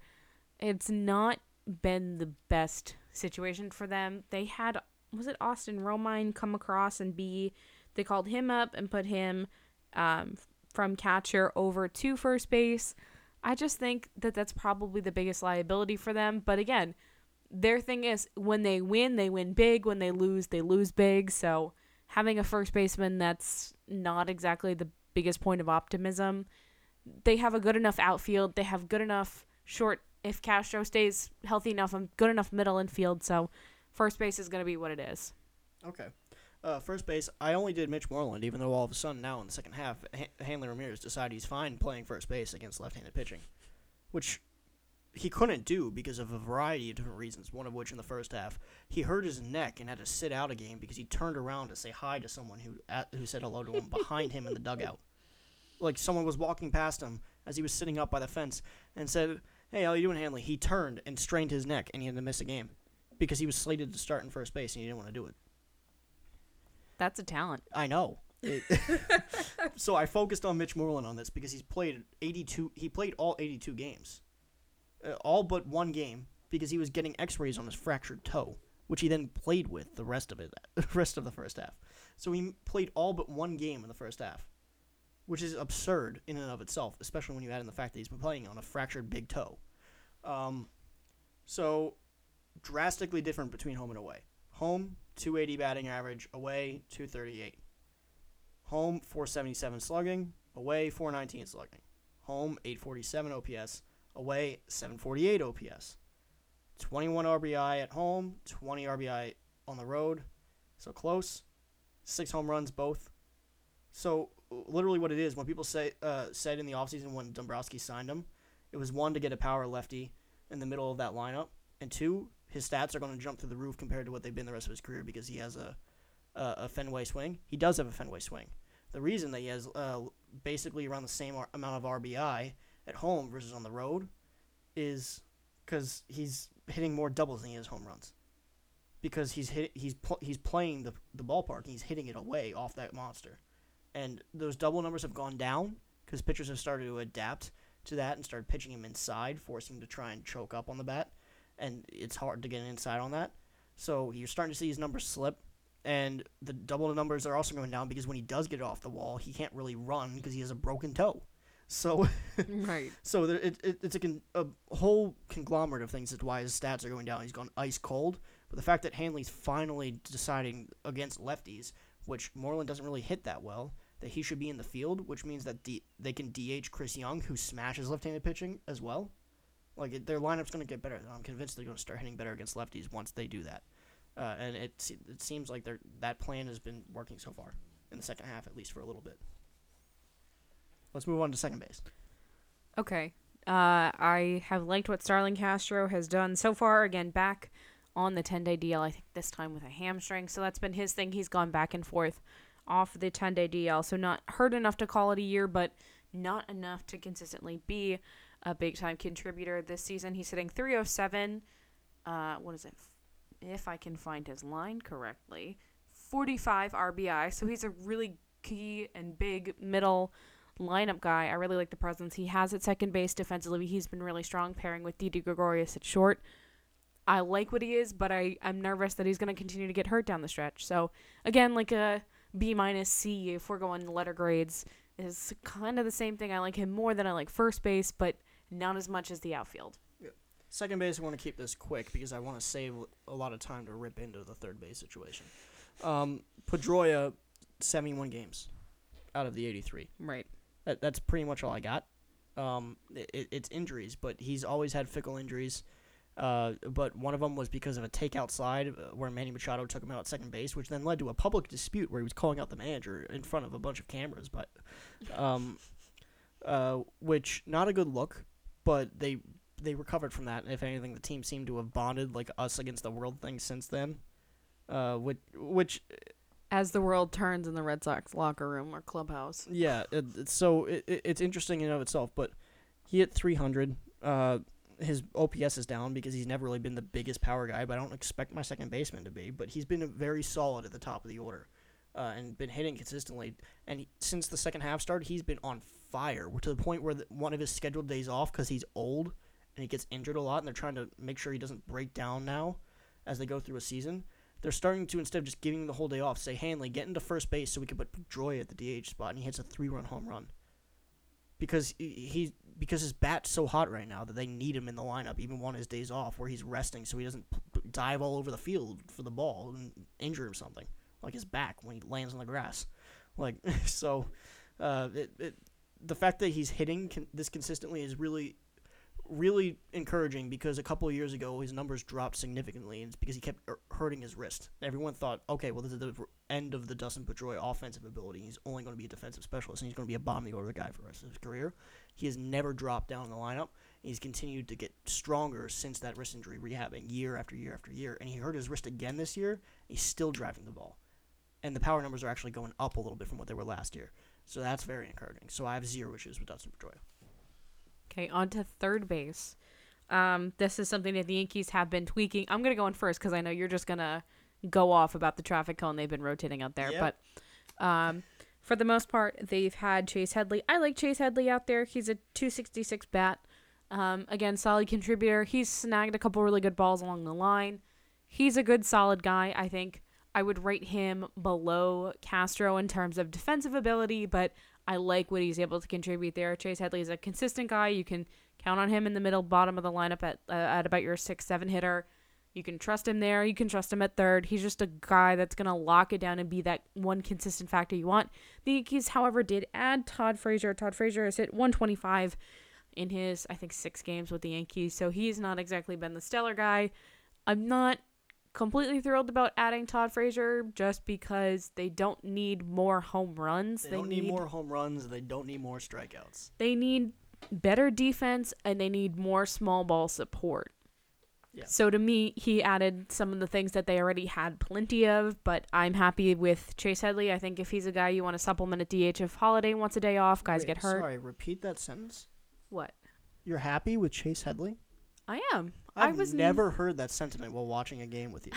B: It's not been the best situation for them. They had was it Austin Romine come across and be they called him up and put him um, from catcher over to first base. I just think that that's probably the biggest liability for them. But again, their thing is when they win, they win big. When they lose, they lose big. So having a first baseman that's not exactly the biggest point of optimism. They have a good enough outfield. They have good enough short if Castro stays healthy enough and good enough middle infield. So first base is going to be what it is.
A: Okay. Uh, first base, I only did Mitch Moreland, even though all of a sudden now in the second half, Hanley Ramirez decided he's fine playing first base against left-handed pitching, which he couldn't do because of a variety of different reasons. One of which in the first half, he hurt his neck and had to sit out a game because he turned around to say hi to someone who at, who said hello to him behind him in the dugout. Like someone was walking past him as he was sitting up by the fence and said, "Hey, how you doing, Hanley?" He turned and strained his neck and he had to miss a game because he was slated to start in first base and he didn't want to do it.
B: That's a talent.
A: I know. It- so I focused on Mitch Moreland on this because he's played 82. He played all 82 games, uh, all but one game because he was getting X-rays on his fractured toe, which he then played with the rest of it, the rest of the first half. So he played all but one game in the first half, which is absurd in and of itself, especially when you add in the fact that he's been playing on a fractured big toe. Um, so drastically different between home and away. Home 280 batting average, away 238. Home 477 slugging, away 419 slugging. Home 847 OPS, away 748 OPS. 21 RBI at home, 20 RBI on the road. So close. Six home runs both. So literally what it is when people say uh, said in the offseason when Dombrowski signed him, it was one to get a power lefty in the middle of that lineup, and two, his stats are going to jump through the roof compared to what they've been the rest of his career because he has a a, a Fenway swing. He does have a Fenway swing. The reason that he has uh, basically around the same ar- amount of RBI at home versus on the road is because he's hitting more doubles than he is home runs. Because he's hit, he's pl- he's playing the the ballpark, and he's hitting it away off that monster, and those double numbers have gone down because pitchers have started to adapt to that and started pitching him inside, forcing him to try and choke up on the bat, and it's hard to get an insight on that. So you're starting to see his numbers slip, and the double numbers are also going down because when he does get off the wall, he can't really run because he has a broken toe. So
B: right.
A: so there, it, it, it's a, con- a whole conglomerate of things that's why his stats are going down. He's gone ice cold. But the fact that Hanley's finally deciding against lefties, which Moreland doesn't really hit that well, that he should be in the field, which means that D- they can DH Chris Young, who smashes left-handed pitching as well. Like their lineup's going to get better. I'm convinced they're going to start hitting better against lefties once they do that. Uh, and it it seems like they're, that plan has been working so far in the second half, at least for a little bit. Let's move on to second base.
B: Okay. Uh, I have liked what Starlin Castro has done so far. Again, back on the 10 day DL, I think this time with a hamstring. So that's been his thing. He's gone back and forth off the 10 day DL. So not hurt enough to call it a year, but not enough to consistently be a big time contributor this season. He's hitting 307. Uh, what is it? If I can find his line correctly, 45 RBI. So he's a really key and big middle lineup guy. I really like the presence he has at second base defensively. He's been really strong pairing with Didi Gregorius at short. I like what he is, but I, I'm nervous that he's going to continue to get hurt down the stretch. So, again, like a B minus C if we're going letter grades is kind of the same thing. I like him more than I like first base, but not as much as the outfield.
A: Second base, I want to keep this quick because I want to save a lot of time to rip into the third base situation. Um, Pedroia, 71 games out of the 83.
B: Right.
A: That, that's pretty much all I got. Um, it, it's injuries, but he's always had fickle injuries. Uh, but one of them was because of a takeout slide uh, where Manny Machado took him out at second base, which then led to a public dispute where he was calling out the manager in front of a bunch of cameras. But, um, uh, which not a good look. But they they recovered from that. And if anything, the team seemed to have bonded like us against the world thing since then. Uh, which which
B: As the world turns in the Red Sox locker room or clubhouse.
A: Yeah, it, it's so it, it- it's interesting in and of itself, but he hit 300. Uh, his OPS is down because he's never really been the biggest power guy, but I don't expect my second baseman to be. But he's been very solid at the top of the order, uh, and been hitting consistently. And he, since the second half started, he's been on fire. We're to the point where the, one of his scheduled days off because he's old and he gets injured a lot, and they're trying to make sure he doesn't break down now as they go through a season. They're starting to instead of just giving him the whole day off, say Hanley get into first base so we can put Pedroia at the DH spot, and he hits a three-run home run. Because he, because his bat's so hot right now that they need him in the lineup, even on his days off where he's resting, so he doesn't dive all over the field for the ball and injure him something like his back when he lands on the grass. Like so, uh, it, it, the fact that he's hitting con- this consistently is really really encouraging because a couple years ago his numbers dropped significantly, and it's because he kept hurting his wrist. Everyone thought, okay, well this is the end of the Dustin Pedroia offensive ability. He's only going to be a defensive specialist, and he's going to be a of the order guy for the rest of his career. He has never dropped down in the lineup. He's continued to get stronger since that wrist injury, rehabbing year after year after year, and he hurt his wrist again this year. He's still driving the ball, and the power numbers are actually going up a little bit from what they were last year. So that's very encouraging. So I have zero issues with Dustin Pedroia.
B: Okay, on to third base. Um, this is something that the Yankees have been tweaking. I'm gonna go in first because I know you're just gonna go off about the traffic cone they've been rotating out there.
A: Yep.
B: But um, for the most part, they've had Chase Headley. I like Chase Headley out there. He's a 266 bat. Um, again, solid contributor. He's snagged a couple really good balls along the line. He's a good, solid guy. I think I would rate him below Castro in terms of defensive ability, but I like what he's able to contribute there. Chase Headley is a consistent guy. You can count on him in the middle, bottom of the lineup at uh, at about your six, seven hitter. You can trust him there. You can trust him at third. He's just a guy that's gonna lock it down and be that one consistent factor you want. The Yankees, however, did add Todd Frazier. Todd Frazier has hit 125 in his, I think, six games with the Yankees, so he's not exactly been the stellar guy. I'm not completely thrilled about adding Todd Frazier just because they don't need more home runs.
A: They, don't need, more home runs. They don't need more strikeouts.
B: They need better defense and they need more small ball support.
A: Yeah.
B: So to me, he added some of the things that they already had plenty of, but I'm happy with Chase Headley. I think if he's a guy you want to supplement at DH if Holliday wants a day off, guys
A: Wait,
B: get hurt.
A: Sorry, repeat that sentence.
B: What?
A: You're happy with Chase Headley?
B: I am.
A: I've
B: I was
A: never heard that sentiment while watching a game with you.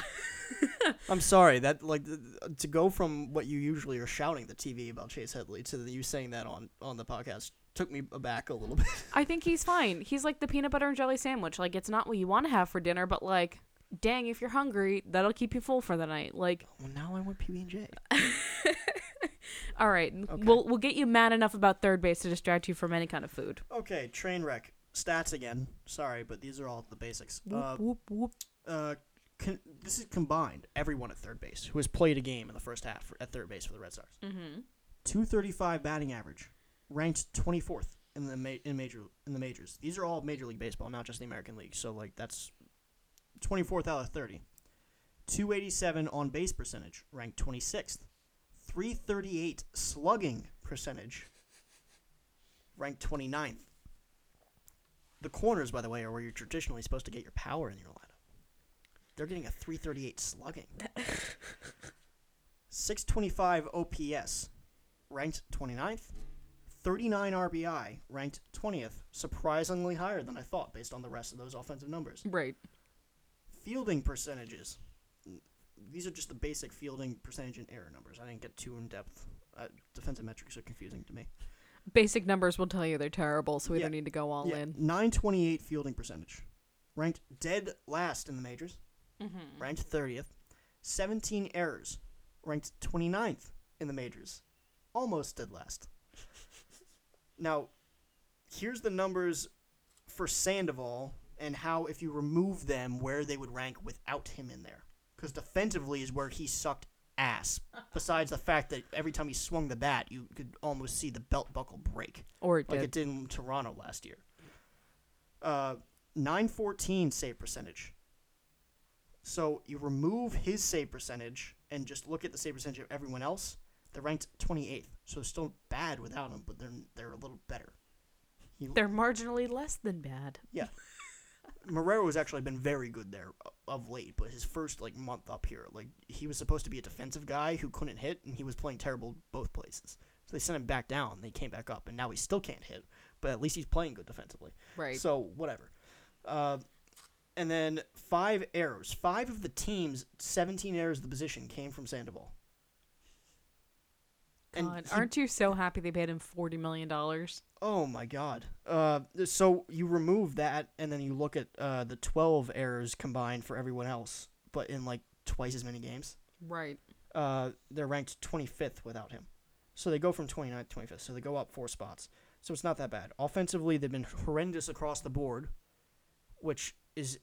A: I'm sorry that like to go from what you usually are shouting at the TV about Chase Headley to you saying that on on the podcast took me aback a little bit.
B: I think he's fine. He's like the peanut butter and jelly sandwich. Like it's not what you want to have for dinner, but like, dang, if you're hungry, that'll keep you full for the night. Like, oh,
A: well, now I want PB and J.
B: all right, we'll we'll get you mad enough about third base to distract you from any kind of food.
A: Okay, train wreck stats again. Sorry, but these are all the basics. Uh,
B: whoop whoop.
A: uh, con- this is combined. Everyone at third base who has played a game in the first half for, at third base for the Red Sox.
B: Mm-hmm.
A: 235 batting average, ranked 24th in the ma- in major in the majors. These are all Major League Baseball, not just the American League. So like that's 24th out of 30. 287 on base percentage, ranked 26th. 338 slugging percentage, ranked 29th. The corners, by the way, are where you're traditionally supposed to get your power in your lineup. They're getting a 338 slugging. 625 OPS, ranked 29th. 39 RBI, ranked 20th, surprisingly higher than I thought based on the rest of those offensive numbers.
B: Right.
A: Fielding percentages. These are just the basic fielding percentage and error numbers. I didn't get too in depth. Uh, defensive metrics are confusing to me.
B: Basic numbers will tell you they're terrible, so we
A: Yeah.
B: don't need to go all
A: Yeah,
B: in.
A: 928 fielding percentage, ranked dead last in the majors,
B: Mm-hmm.
A: ranked 30th. 17 errors, ranked 29th in the majors, almost dead last. now, here's the numbers for Sandoval and how if you remove them, where they would rank without him in there. Because defensively is where he sucked ass. Besides the fact that every time he swung the bat, you could almost see the belt buckle break
B: Or it
A: like
B: did.
A: it did in Toronto last year. Uh, 914 save percentage. So you remove his save percentage and just look at the save percentage of everyone else. They're ranked 28th, so still bad without him, but they're they're a little better. He,
B: They're marginally less than bad.
A: Marrero has actually been very good there of late, but his first like month up here, like he was supposed to be a defensive guy who couldn't hit, and he was playing terrible both places. So they sent him back down. They came back up, and now he still can't hit, but at least he's playing good defensively.
B: Right.
A: So whatever. Uh, and then five errors. Five of the team's 17 errors of the position came from Sandoval. And
B: God,
A: he-
B: aren't you so happy they paid him forty million dollars?
A: Oh my god. Uh, so you remove that, and then you look at uh, the 12 errors combined for everyone else, but in like twice as many games.
B: Right.
A: Uh, they're ranked 25th without him. So they go from 29th to 25th. So they go up four spots. So it's not that bad. Offensively, they've been horrendous across the board, which is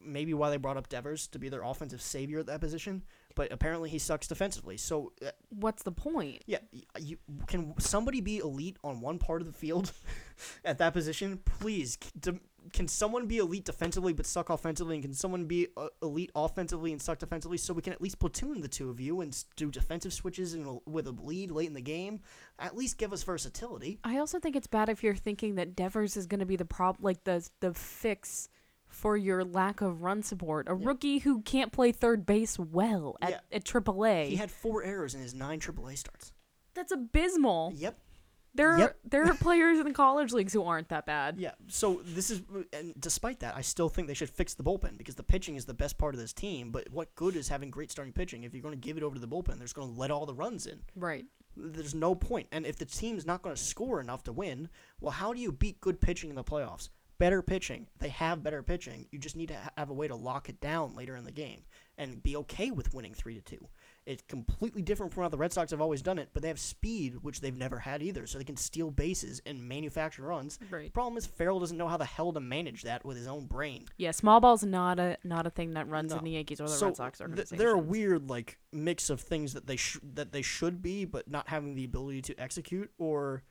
A: maybe why they brought up Devers to be their offensive savior at that position. But apparently, he sucks defensively. So uh,
B: What's the point?
A: yeah, you, can somebody be elite on one part of the field at that position? Please, can someone be elite defensively but suck offensively, and can someone be uh, elite offensively and suck defensively? So we can at least platoon the two of you and do defensive switches and with a lead late in the game. At least give us versatility.
B: I also think it's bad if you're thinking that Devers is going to be the prob like the the fix for your lack of run support. A
A: Yeah.
B: rookie who can't play third base well at,
A: Yeah.
B: at AAA.
A: He had four errors in his nine AAA starts.
B: That's abysmal.
A: Yep.
B: There
A: Yep.
B: are there are players in the college leagues who aren't that bad.
A: Yeah. So this is, and despite that, I still think they should fix the bullpen because the pitching is the best part of this team. But what good is having great starting pitching if you're going to give it over to the bullpen? There's going to let all the runs in.
B: Right.
A: There's no point. And if the team's not going to score enough to win, well, how do you beat good pitching in the playoffs? Better pitching. They have better pitching. You just need to have a way to lock it down later in the game and be okay with winning three to two. It's completely different from how the Red Sox have always done it, but they have speed, which they've never had either, so they can steal bases and manufacture runs. The
B: Right.
A: problem is Farrell doesn't know how the hell to manage that with his own brain.
B: Yeah, small ball's not a not a thing that runs
A: No.
B: in the Yankees or the
A: so
B: Red Sox
A: th-
B: organization.
A: they're a weird like mix of things that they sh- that they should be, but not having the ability to execute, or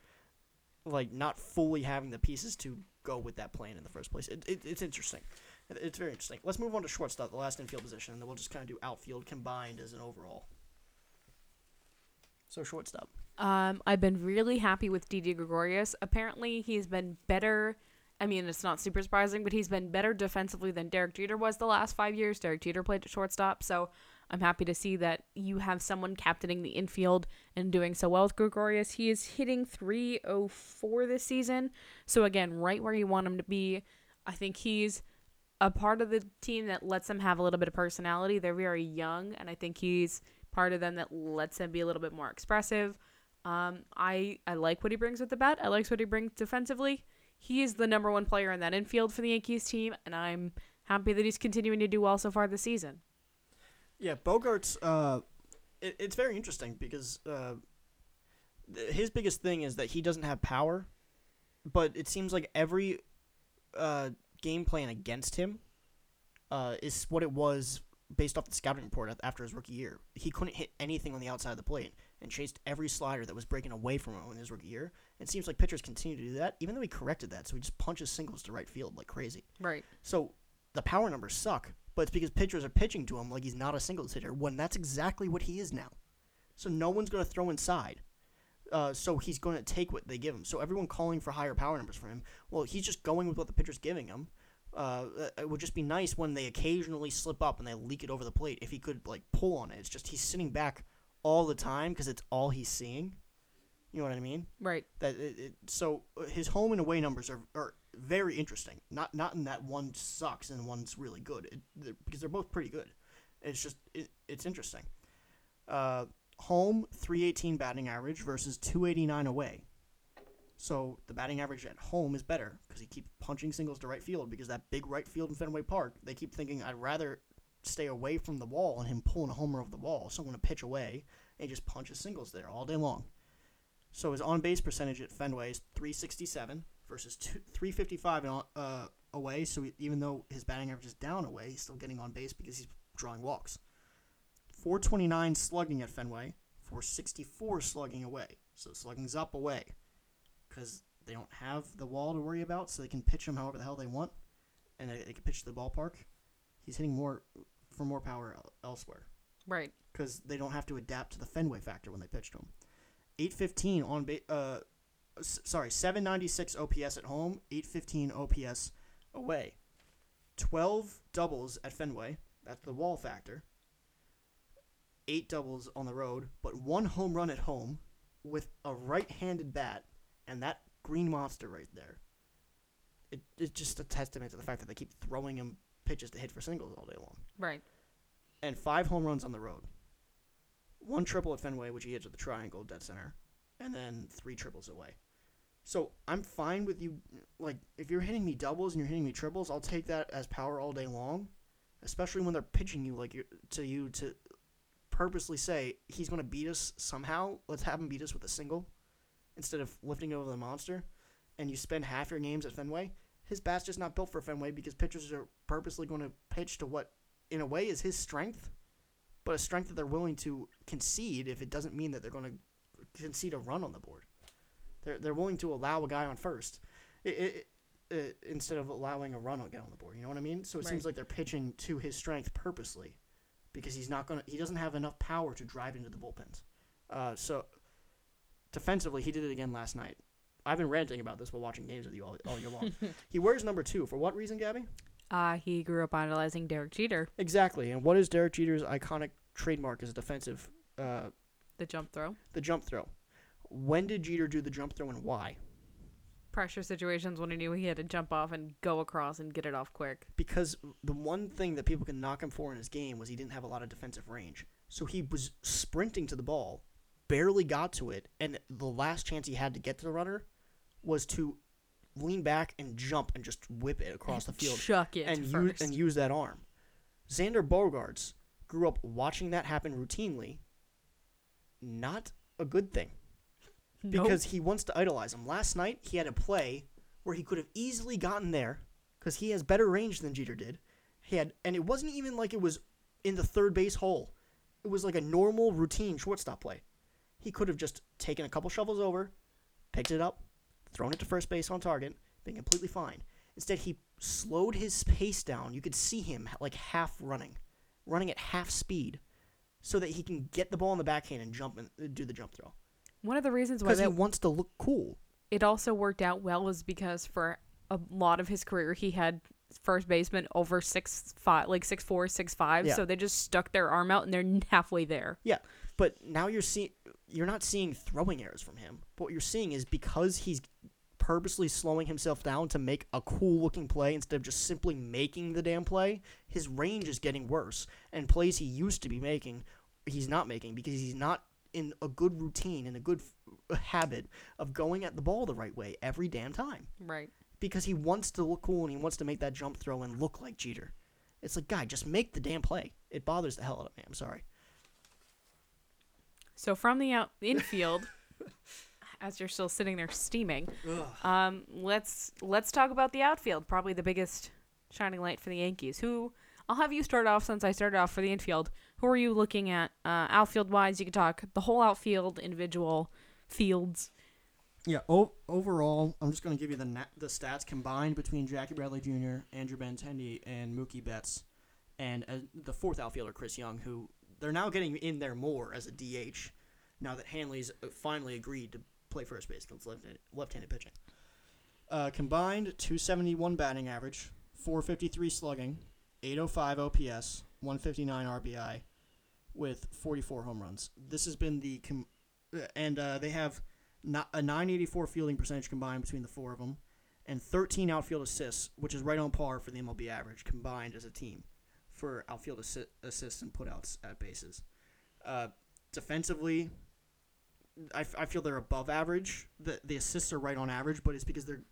A: like not fully having the pieces to go with that plan in the first place. It, it, it's interesting. It's very interesting. Let's move on to shortstop, the last infield position, and then we'll just kind of do outfield combined as an overall. So shortstop.
B: Um, I've been really happy with Didi Gregorius. Apparently, he's been better. I mean, it's not super surprising, but he's been better defensively than Derek Jeter was the last five years. Derek Jeter played at shortstop, so I'm happy to see that you have someone captaining the infield and doing so well with Gregorius. He is hitting 304 this season, so again, right where you want him to be. I think he's a part of the team that lets them have a little bit of personality. They're very young, and I think he's part of them that lets them be a little bit more expressive. Um, I I like what he brings with the bat. I like what he brings defensively. He is the number one player in that infield for the Yankees team, and I'm happy that he's continuing to do well so far this season.
A: Yeah, Bogaerts. Uh, it, it's very interesting because uh, th- his biggest thing is that he doesn't have power, but it seems like every uh, game plan against him uh, is what it was based off the scouting report after his rookie year. He couldn't hit anything on the outside of the plate and chased every slider that was breaking away from him in his rookie year. It seems like pitchers continue to do that, even though he corrected that. So he just punches singles to right field like crazy.
B: Right.
A: So the power numbers suck, but it's because pitchers are pitching to him like he's not a singles hitter when that's exactly what he is now. So no one's going to throw inside. Uh, so he's going to take what they give him. So everyone calling for higher power numbers for him, well, he's just going with what the pitcher's giving him. Uh, it would just be nice when they occasionally slip up and they leak it over the plate. If he could like pull on it, it's just he's sitting back all the time because it's all he's seeing. You know what I mean?
B: Right.
A: that it, it, so uh, his home and away numbers are, are very interesting. Not not in that one sucks and one's really good it, they're- because they're both pretty good. It's just it, it's interesting. Uh, home 318 batting average versus 289 away. So the batting average at home is better because he keeps punching singles to right field because that big right field in Fenway Park. They keep thinking I'd rather stay away from the wall and him pulling a homer over the wall. So I'm going to pitch away and just punches singles there all day long. So his on base percentage at Fenway is 367 versus two, 355 in, uh, away. So he, even though his batting average is down away, he's still getting on base because he's drawing walks. 429 slugging at Fenway, 464 slugging away. So slugging's up away because they don't have the wall to worry about, so they can pitch him however the hell they want, and they, they can pitch to the ballpark. He's hitting more for more power elsewhere
B: Right.
A: because they don't have to adapt to the Fenway factor when they pitch to him. 815 on base. Uh, sorry, 796 OPS at home, 815 OPS away. 12 doubles at Fenway. That's the wall factor. Eight doubles on the road, but one home run at home with a right-handed bat, and that green monster right there. It, it's just a testament to the fact that they keep throwing him pitches to hit for singles all day long
B: Right.
A: and five home runs on the road. One triple at Fenway, which he hits with the triangle dead center, and then three triples away. So I'm fine with you. Like, if you're hitting me doubles and you're hitting me triples, I'll take that as power all day long. Especially when they're pitching you like to you to purposely say he's going to beat us somehow. Let's have him beat us with a single instead of lifting over the monster. And you spend half your games at Fenway. His bat's just not built for Fenway because pitchers are purposely going to pitch to what in a way is his strength, but a strength that they're willing to concede if it doesn't mean that they're going to concede a run on the board. They're they're willing to allow a guy on first. It, it, uh, instead of allowing a run on get on the board. You know what I mean? So it
B: Right.
A: seems like they're pitching to his strength purposely, because he's not gonna. He doesn't have enough power to drive into the bullpens. Uh, so defensively, he did it again last night. I've been ranting about this while watching games with you all, all year long. he wears number two for what reason, Gabbi?
B: Uh, he grew up idolizing Derek Jeter,
A: Exactly. And what is Derek Jeter's iconic trademark as a defensive? Uh,
B: the jump throw.
A: the jump throw. When did Jeter do the jump throw and why?
B: Pressure situations when he knew he had to jump off and go across and get it off quick.
A: Because the one thing that people can knock him for in his game was he didn't have a lot of defensive range. So he was sprinting to the ball, barely got to it, and the last chance he had to get to the runner was to lean back and jump and just whip it across the field
B: Chuck it
A: and
B: first.
A: use and use that arm. Xander Bogaerts grew up watching that happen routinely. Not a good thing
B: Nope.
A: because he wants to idolize him. Last night he had a play where he could have easily gotten there because he has better range than Jeter did. He had, and it wasn't even like it was in the third base hole. It was like a normal routine shortstop play. He could have just taken a couple shovels over, picked it up, thrown it to first base on target, been completely fine. Instead, he slowed his pace down. You could see him like half running, running at half speed, so that he can get the ball in the backhand and jump and uh, do the jump throw.
B: One of the reasons why
A: Because he
B: that
A: wants to look cool.
B: it also worked out well was because for a lot of his career he had first baseman over six five like six four six five
A: Yeah.
B: so they just stuck their arm out and they're halfway there
A: Yeah, but now you're seeing you're not seeing throwing errors from him. But what you're seeing is because he's purposely slowing himself down to make a cool looking play instead of just simply making the damn play, his range is getting worse. And plays he used to be making, he's not making because he's not in a good routine and a good f- habit of going at the ball the right way every damn time.
B: right
A: Because he wants to look cool and he wants to make that jump throw and look like Jeter. It's like, guy, just make the damn play. It bothers the hell out of me. I'm sorry.
B: so from the out infield as you're still sitting there steaming um let's let's talk about the outfield probably the biggest shining light for the yankees who i'll have you start off since i started off for the infield who are you looking at uh outfield wise you can talk the whole outfield individual fields
A: Yeah, o- overall, I'm just going to give you the na- the stats combined between Jackie Bradley Jr., Andrew Benintendi, and Mookie Betts, and uh, the fourth outfielder Chris Young, who they're now getting in there more as a DH now that Hanley's uh, finally agreed to play first base against left-handed, left-handed pitching. Uh, combined 271 batting average, 453 slugging, 805 OPS, 159 RBI, with 44 home runs. This has been the com- uh, and uh, they have not a 984 fielding percentage combined between the four of them, and 13 outfield assists, which is right on par for the MLB average combined as a team for outfield assi- assists and putouts at bases. Uh, defensively, I, f- I feel they're above average. The the assists are right on average, but it's because they're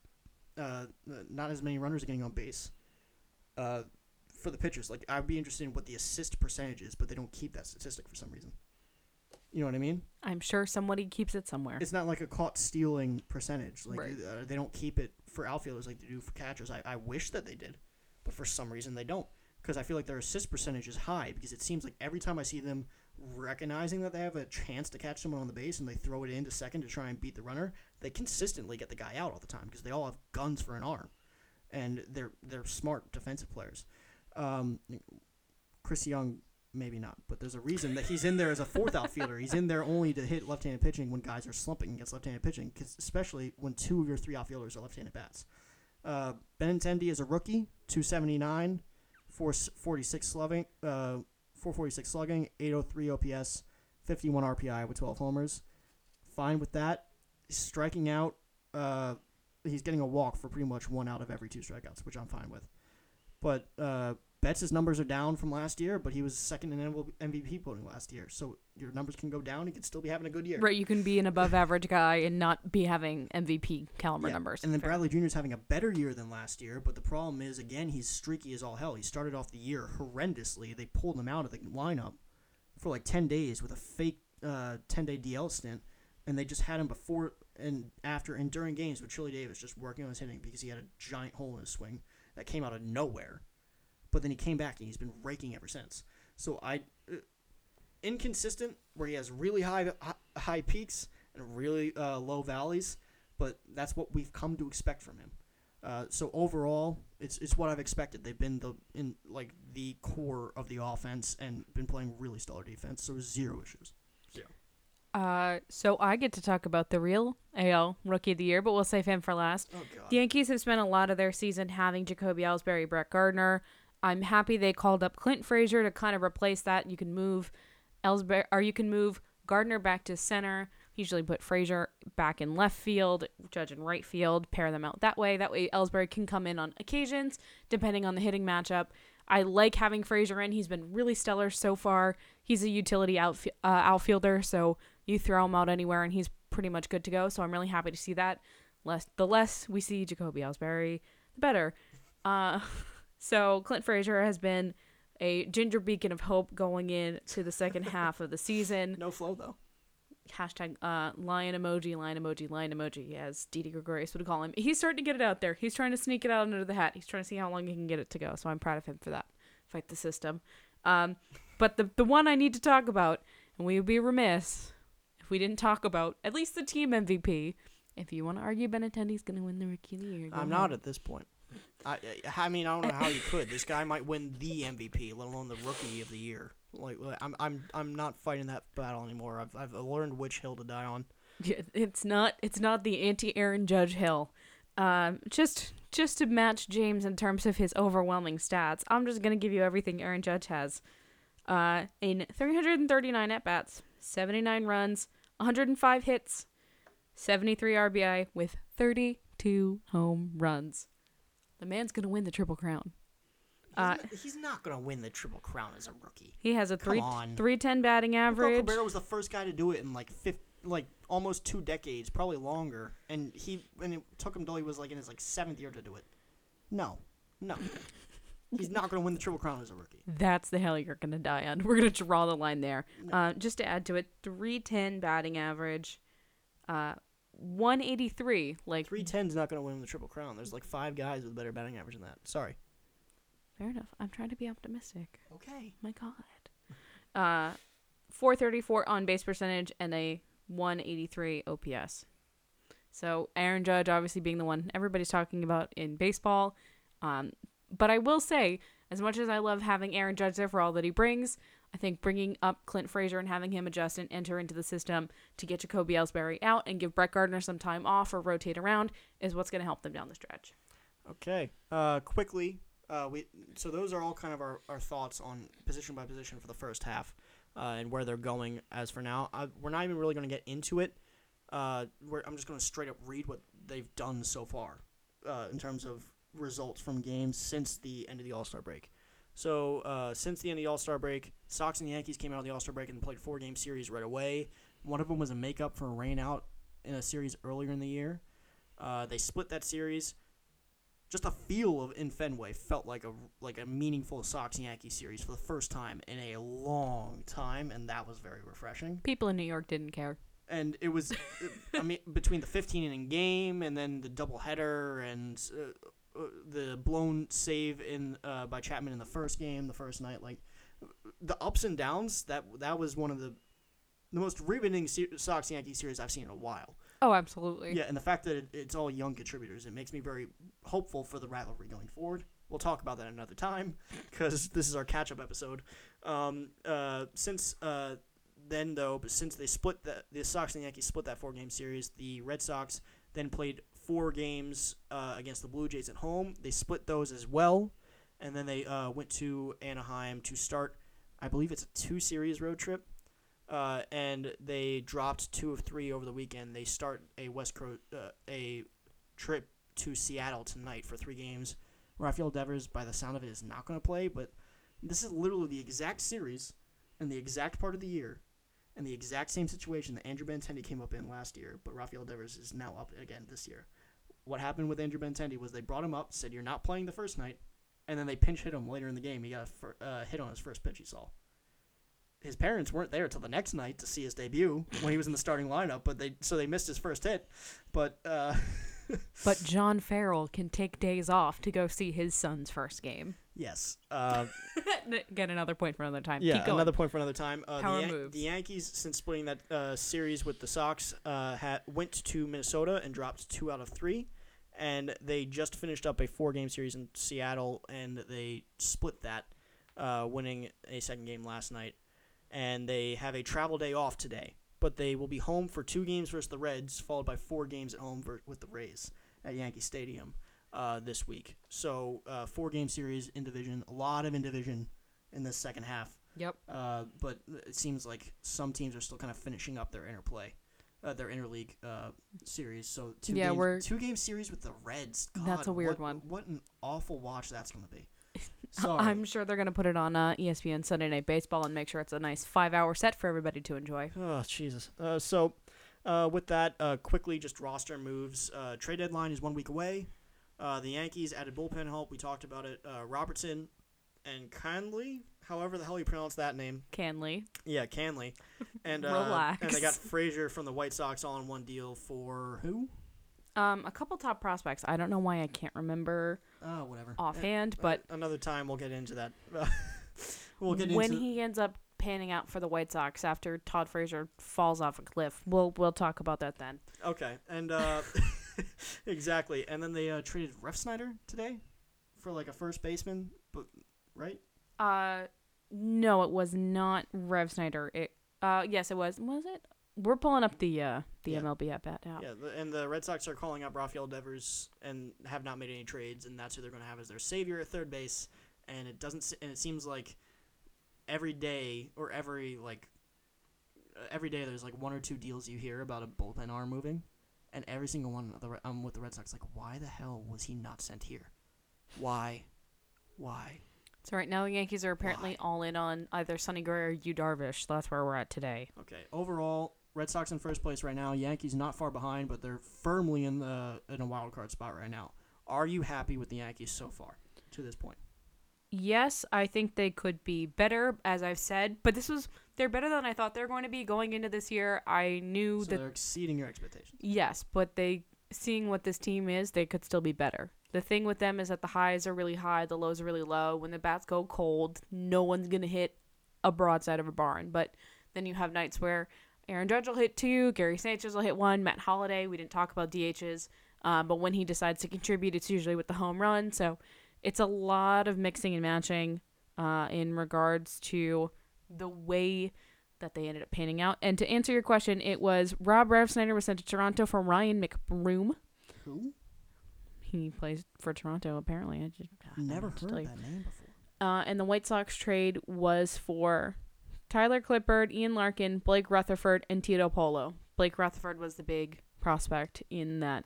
A: uh, not as many runners are getting on base. Uh, for the pitchers, like I'd be interested in what the assist percentage is, but they don't keep that statistic for some reason. You know what I mean?
B: i'm sure somebody keeps it somewhere
A: It's not like a caught stealing percentage. Like
B: Right.
A: uh, they don't keep it for outfielders like they do for catchers. I, I wish that they did, but for some reason they don't. Because I feel like their assist percentage is high. Because it seems like every time I see them recognizing that they have a chance to catch someone on the base and they throw it into second to try and beat the runner, they consistently get the guy out all the time because they all have guns for an arm, and they're they're smart defensive players. Um, Chris Young maybe not, but there's a reason that he's in there as a fourth outfielder. He's in there only to hit left-handed pitching when guys are slumping against left-handed pitching, especially when two of your three outfielders are left-handed bats. Uh, Benintendi is a rookie, 279, 446 slugging, uh, 446 slugging, 803 OPS, 51 RBI with 12 homers. Fine with that. Striking out, uh, he's getting a walk for pretty much one out of every two strikeouts, which I'm fine with. But uh, Betts' numbers are down from last year, but he was second in MVP voting last year. So your numbers can go down. He could still be having a good year.
B: Right, you can be an above average guy and not be having MVP caliber
A: Yeah,
B: numbers.
A: And then
B: Fair.
A: Bradley Jr. is having a better year than last year, but the problem is, again, he's streaky as all hell. He started off the year horrendously. They pulled him out of the lineup for like 10 days with a fake uh, 10 day DL stint, and they just had him before and after and during games with Chili Davis just working on his hitting because he had a giant hole in his swing that came out of nowhere. But then he came back and he's been raking ever since. So I. Uh, inconsistent where he has really high high peaks and really uh, low valleys, but that's what we've come to expect from him. Uh, so overall, it's it's what I've expected. They've been the in like the core of the offense and been playing really stellar defense. So zero issues.
B: Uh, so I get to talk about the real AL Rookie of the Year, but we'll save him for last.
A: Oh.
B: The Yankees have spent a lot of their season having Jacoby Ellsbury, Brett Gardner. I'm happy they called up Clint Frazier to kind of replace that. You can move Ellsbury, or you can move Gardner back to center. Usually put Frazier back in left field, Judge in right field, pair them out that way. That way Ellsbury can come in on occasions, depending on the hitting matchup. I like having Frazier in. He's been really stellar so far. He's a utility outf- uh, outfielder, so you throw him out anywhere and he's pretty much good to go. So I'm really happy to see that. Less the less we see Jacoby Ellsbury, the better. Uh, so Clint Frazier has been a ginger beacon of hope going into the second half of the season.
A: No flow though.
B: Hashtag uh, lion emoji, lion emoji, lion emoji, as Didi Gregorius would call him. He's starting to get it out there. He's trying to sneak it out under the hat. He's trying to see how long he can get it to go. So I'm proud of him for that. Fight the system. Um, but the the one I need to talk about, and we would be remiss if we didn't talk about at least the team MVP. If you want to argue Benintendi's going to win the Rookie of the Year,
A: I'm not at this point. I, I mean, I don't know how you could. This guy might win the MVP, let alone the Rookie of the Year. Like, I'm, I'm, I'm not fighting that battle anymore. I've, I've learned which hill to die on.
B: Yeah, it's not it's not the anti Aaron Judge hill. Um, just just to match James in terms of his overwhelming stats, I'm just gonna give you everything Aaron Judge has. Uh, in 339 at bats, 79 runs, 105 hits, 73 RBI with 32 home runs. The man's gonna win the triple crown.
A: He's,
B: Uh,
A: not, he's not gonna win the triple crown as a rookie.
B: He has a
A: Come
B: three
A: on.
B: 310 batting average.
A: Cabrera was the first guy to do it in like fifth, like almost two decades, probably longer. And he, and it took him till he was like in his like seventh year to do it. No, no, he's not gonna win the triple crown as a rookie.
B: That's the hell you're gonna die on. We're gonna draw the line there. Uh, just to add to it, three ten batting average, uh, one eighty three. Like
A: Three ten's not gonna win the triple crown. There's like five guys with better batting average than that. Sorry.
B: fair enough. I'm trying to be optimistic.
A: Okay.
B: My God. Uh, four thirty four on base percentage and a one eighty three OPS. So Aaron Judge obviously being the one everybody's talking about in baseball. Um, but I will say, as much as I love having Aaron Judge there for all that he brings, I think bringing up Clint Frazier and having him adjust and enter into the system to get Jacoby Ellsbury out and give Brett Gardner some time off or rotate around is what's going to help them down the stretch.
A: Okay. Uh, quickly, uh, we so those are all kind of our, our thoughts on position by position for the first half, uh, and where they're going as for now. I, we're not even really going to get into it. Uh, I'm just going to straight up read what they've done so far, uh, in terms of results from games since the end of the All Star break. So uh, since the end of the All Star break, Sox and Yankees came out of the All Star break and played four game series right away. One of them was a makeup for a rain out in a series earlier in the year. Uh, they split that series just a feel of in Fenway felt like a like a meaningful Sox Yankees series for the first time in a long time, and that was very refreshing.
B: People in New York didn't care.
A: And it was, I mean, between the 15 inning game and then the doubleheader and uh, the blown save in uh, by Chapman in the first game, the first night, like the ups and downs. That that was one of the the most riveting se- Sox Yankees series I've seen in a while.
B: Oh, absolutely.
A: Yeah, and the fact that it, it's all young contributors, it makes me very hopeful for the rivalry going forward. We'll talk about that another time because this is our catch-up episode. Um, uh, since uh, then, though, but since they split the the Sox and the Yankees split that four-game series, the Red Sox then played four games uh, against the Blue Jays at home. They split those as well, and then they uh, went to Anaheim to start. I believe it's a two-series road trip uh, and they dropped two of three over the weekend. They start a West Coast uh, a trip to Seattle tonight for three games. Rafael Devers, by the sound of it, is not going to play, but this is literally the exact series and the exact part of the year and the exact same situation that Andrew Benintendi came up in last year, but Rafael Devers is now up again this year. What happened with Andrew Benintendi was they brought him up, said you're not playing the first night, and then they pinch hit him later in the game. He got a fir- uh, hit on his first pitch he saw his parents weren't there till the next night to see his debut when he was in the starting lineup, but they so they missed his first hit. But uh,
B: But John Farrell can take days off to go see his son's first game.
A: yes, uh,
B: Get another point for another time.
A: yeah, another point for another time. Uh,
B: Power
A: the, Yan-
B: moves.
A: the Yankees, since splitting that uh, series with the Sox, uh, had went to Minnesota and dropped two out of three, and they just finished up a four-game series in Seattle, and they split that, uh, winning a second game last night. And they have a travel day off today, but they will be home for two games versus the Reds, followed by four games at home ver- with the Rays at Yankee Stadium uh, this week. So uh, four-game series in division, a lot of in division in this second half.
B: Yep.
A: Uh, but it seems like some teams are still kind of finishing up their interplay, uh, their interleague uh, series. So two
B: Yeah,
A: games,
B: we're-
A: two game series with the Reds.
B: That's a weird
A: what-
B: one.
A: What an awful watch that's going to be. Sorry.
B: I'm sure they're gonna put it on uh, ESPN Sunday Night Baseball and make sure it's a nice five-hour set for everybody to enjoy.
A: Oh Jesus. Uh, so, uh, with that, uh, quickly just roster moves. Uh, trade deadline is one week away. Uh, the Yankees added bullpen help. We talked about it. Uh, Robertson and Kahnle, however the hell you pronounce that name.
B: Kahnle.
A: Yeah, Kahnle. And uh,
B: Relax.
A: And they got Frazier from the White Sox all in one deal for who?
B: Um, a couple top prospects. I don't know why I can't remember
A: Oh, whatever.
B: offhand,
A: Uh,
B: but
A: another time we'll get into that. we'll get
B: when he ends up panning out for the White Sox after Todd Frazier falls off a cliff, we'll we'll talk about that then.
A: Okay, and uh, exactly, and then they uh, traded Refsnyder today for like a first baseman, but right?
B: Uh, no, it was not Refsnyder. It uh, yes, it was. Was it? We're pulling up the uh the
A: Yeah.
B: MLB app at now.
A: Yeah, and the Red Sox are calling up Rafael Devers and have not made any trades, and that's who they're going to have as their savior at third base. And it doesn't, and it seems like every day or every like uh, every day there's like one or two deals you hear about a bullpen arm moving, and every single one of the um, with the Red Sox like, why the hell was he not sent here? Why? Why?
B: So right now the Yankees are apparently all in on either Sonny Gray or Yu Darvish. That's where we're at today.
A: Okay. Overall, Red Sox in first place right now. Yankees not far behind, but they're firmly in the in a wild card spot right now. Are you happy with the Yankees so far to this point?
B: Yes, I think they could be better, as I've said, but this was they're better than I thought they were going to be going into this year. I knew
A: So
B: that
A: they're exceeding your expectations.
B: yes, but they seeing what this team is, they could still be better. The thing with them is that the highs are really high, the lows are really low. When the bats go cold, no one's gonna hit a broadside of a barn. But then you have nights where Aaron Judge will hit two, Gary Sanchez will hit one, Matt Holliday. We didn't talk about DHs, uh, but when he decides to contribute, it's usually with the home run. So it's a lot of mixing and matching uh, in regards to the way that they ended up panning out. And to answer your question, it was Rob Refsnyder was sent to Toronto for Ryan McBroom.
A: Who?
B: He plays for Toronto, apparently. I just I
A: Never heard that name before.
B: Uh, and the White Sox trade was for Tyler Clippard, Ian Clarkin, Blake Rutherford, and Tito Polo. Blake Rutherford was the big prospect in that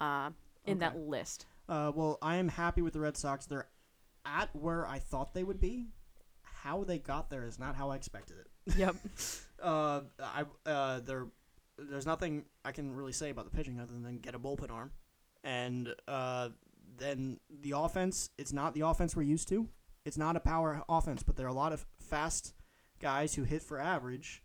B: uh, in that list.
A: Uh, well, I am happy with the Red Sox. They're at where I thought they would be. How they got there is not how I expected it.
B: Yep.
A: Uh, I uh, there, there's nothing I can really say about the pitching other than get a bullpen arm, and uh, then the offense. It's not the offense we're used to. It's not a power offense, but there are a lot of fast guys who hit for average.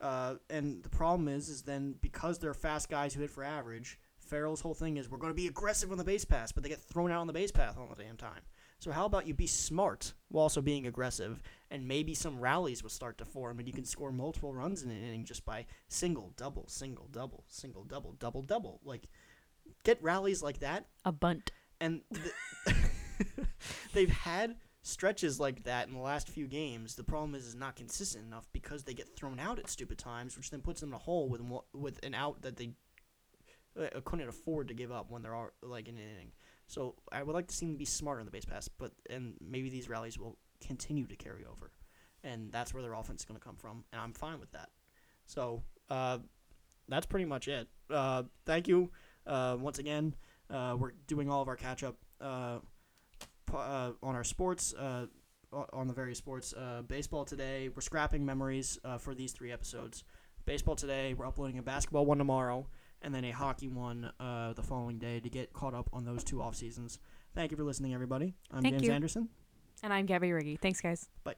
A: Uh, and the problem is, is then because they're fast guys who hit for average, Farrell's whole thing is we're going to be aggressive on the base pass, but they get thrown out on the base path all the damn time. So how about you be smart while also being aggressive, and maybe some rallies will start to form, and you can score multiple runs in an inning just by single, double, single, double, single, double, double, double. Like, get rallies like that,
B: A bunt.
A: and th- they've had stretches like that in the last few games. The problem is, is not consistent enough because they get thrown out at stupid times, which then puts them in a hole with with an out that they uh, couldn't afford to give up when they're all, like in an inning. So I would like to see them be smarter on the base pass, but and maybe these rallies will continue to carry over, and that's where their offense is going to come from, and I'm fine with that. So uh, that's pretty much it. Uh, thank you uh, once again. Uh, we're doing all of our catch up uh, uh, on our sports, uh, on the various sports. Uh, baseball today, we're scrapping memories uh, for these three episodes. Baseball today, we're uploading a basketball one tomorrow, and then a hockey one uh, the following day to get caught up on those two off seasons. Thank you for listening, everybody. I'm
B: Thank
A: James
B: you.
A: Anderson.
B: And I'm Gabbi Riggy. Thanks, guys.
A: Bye.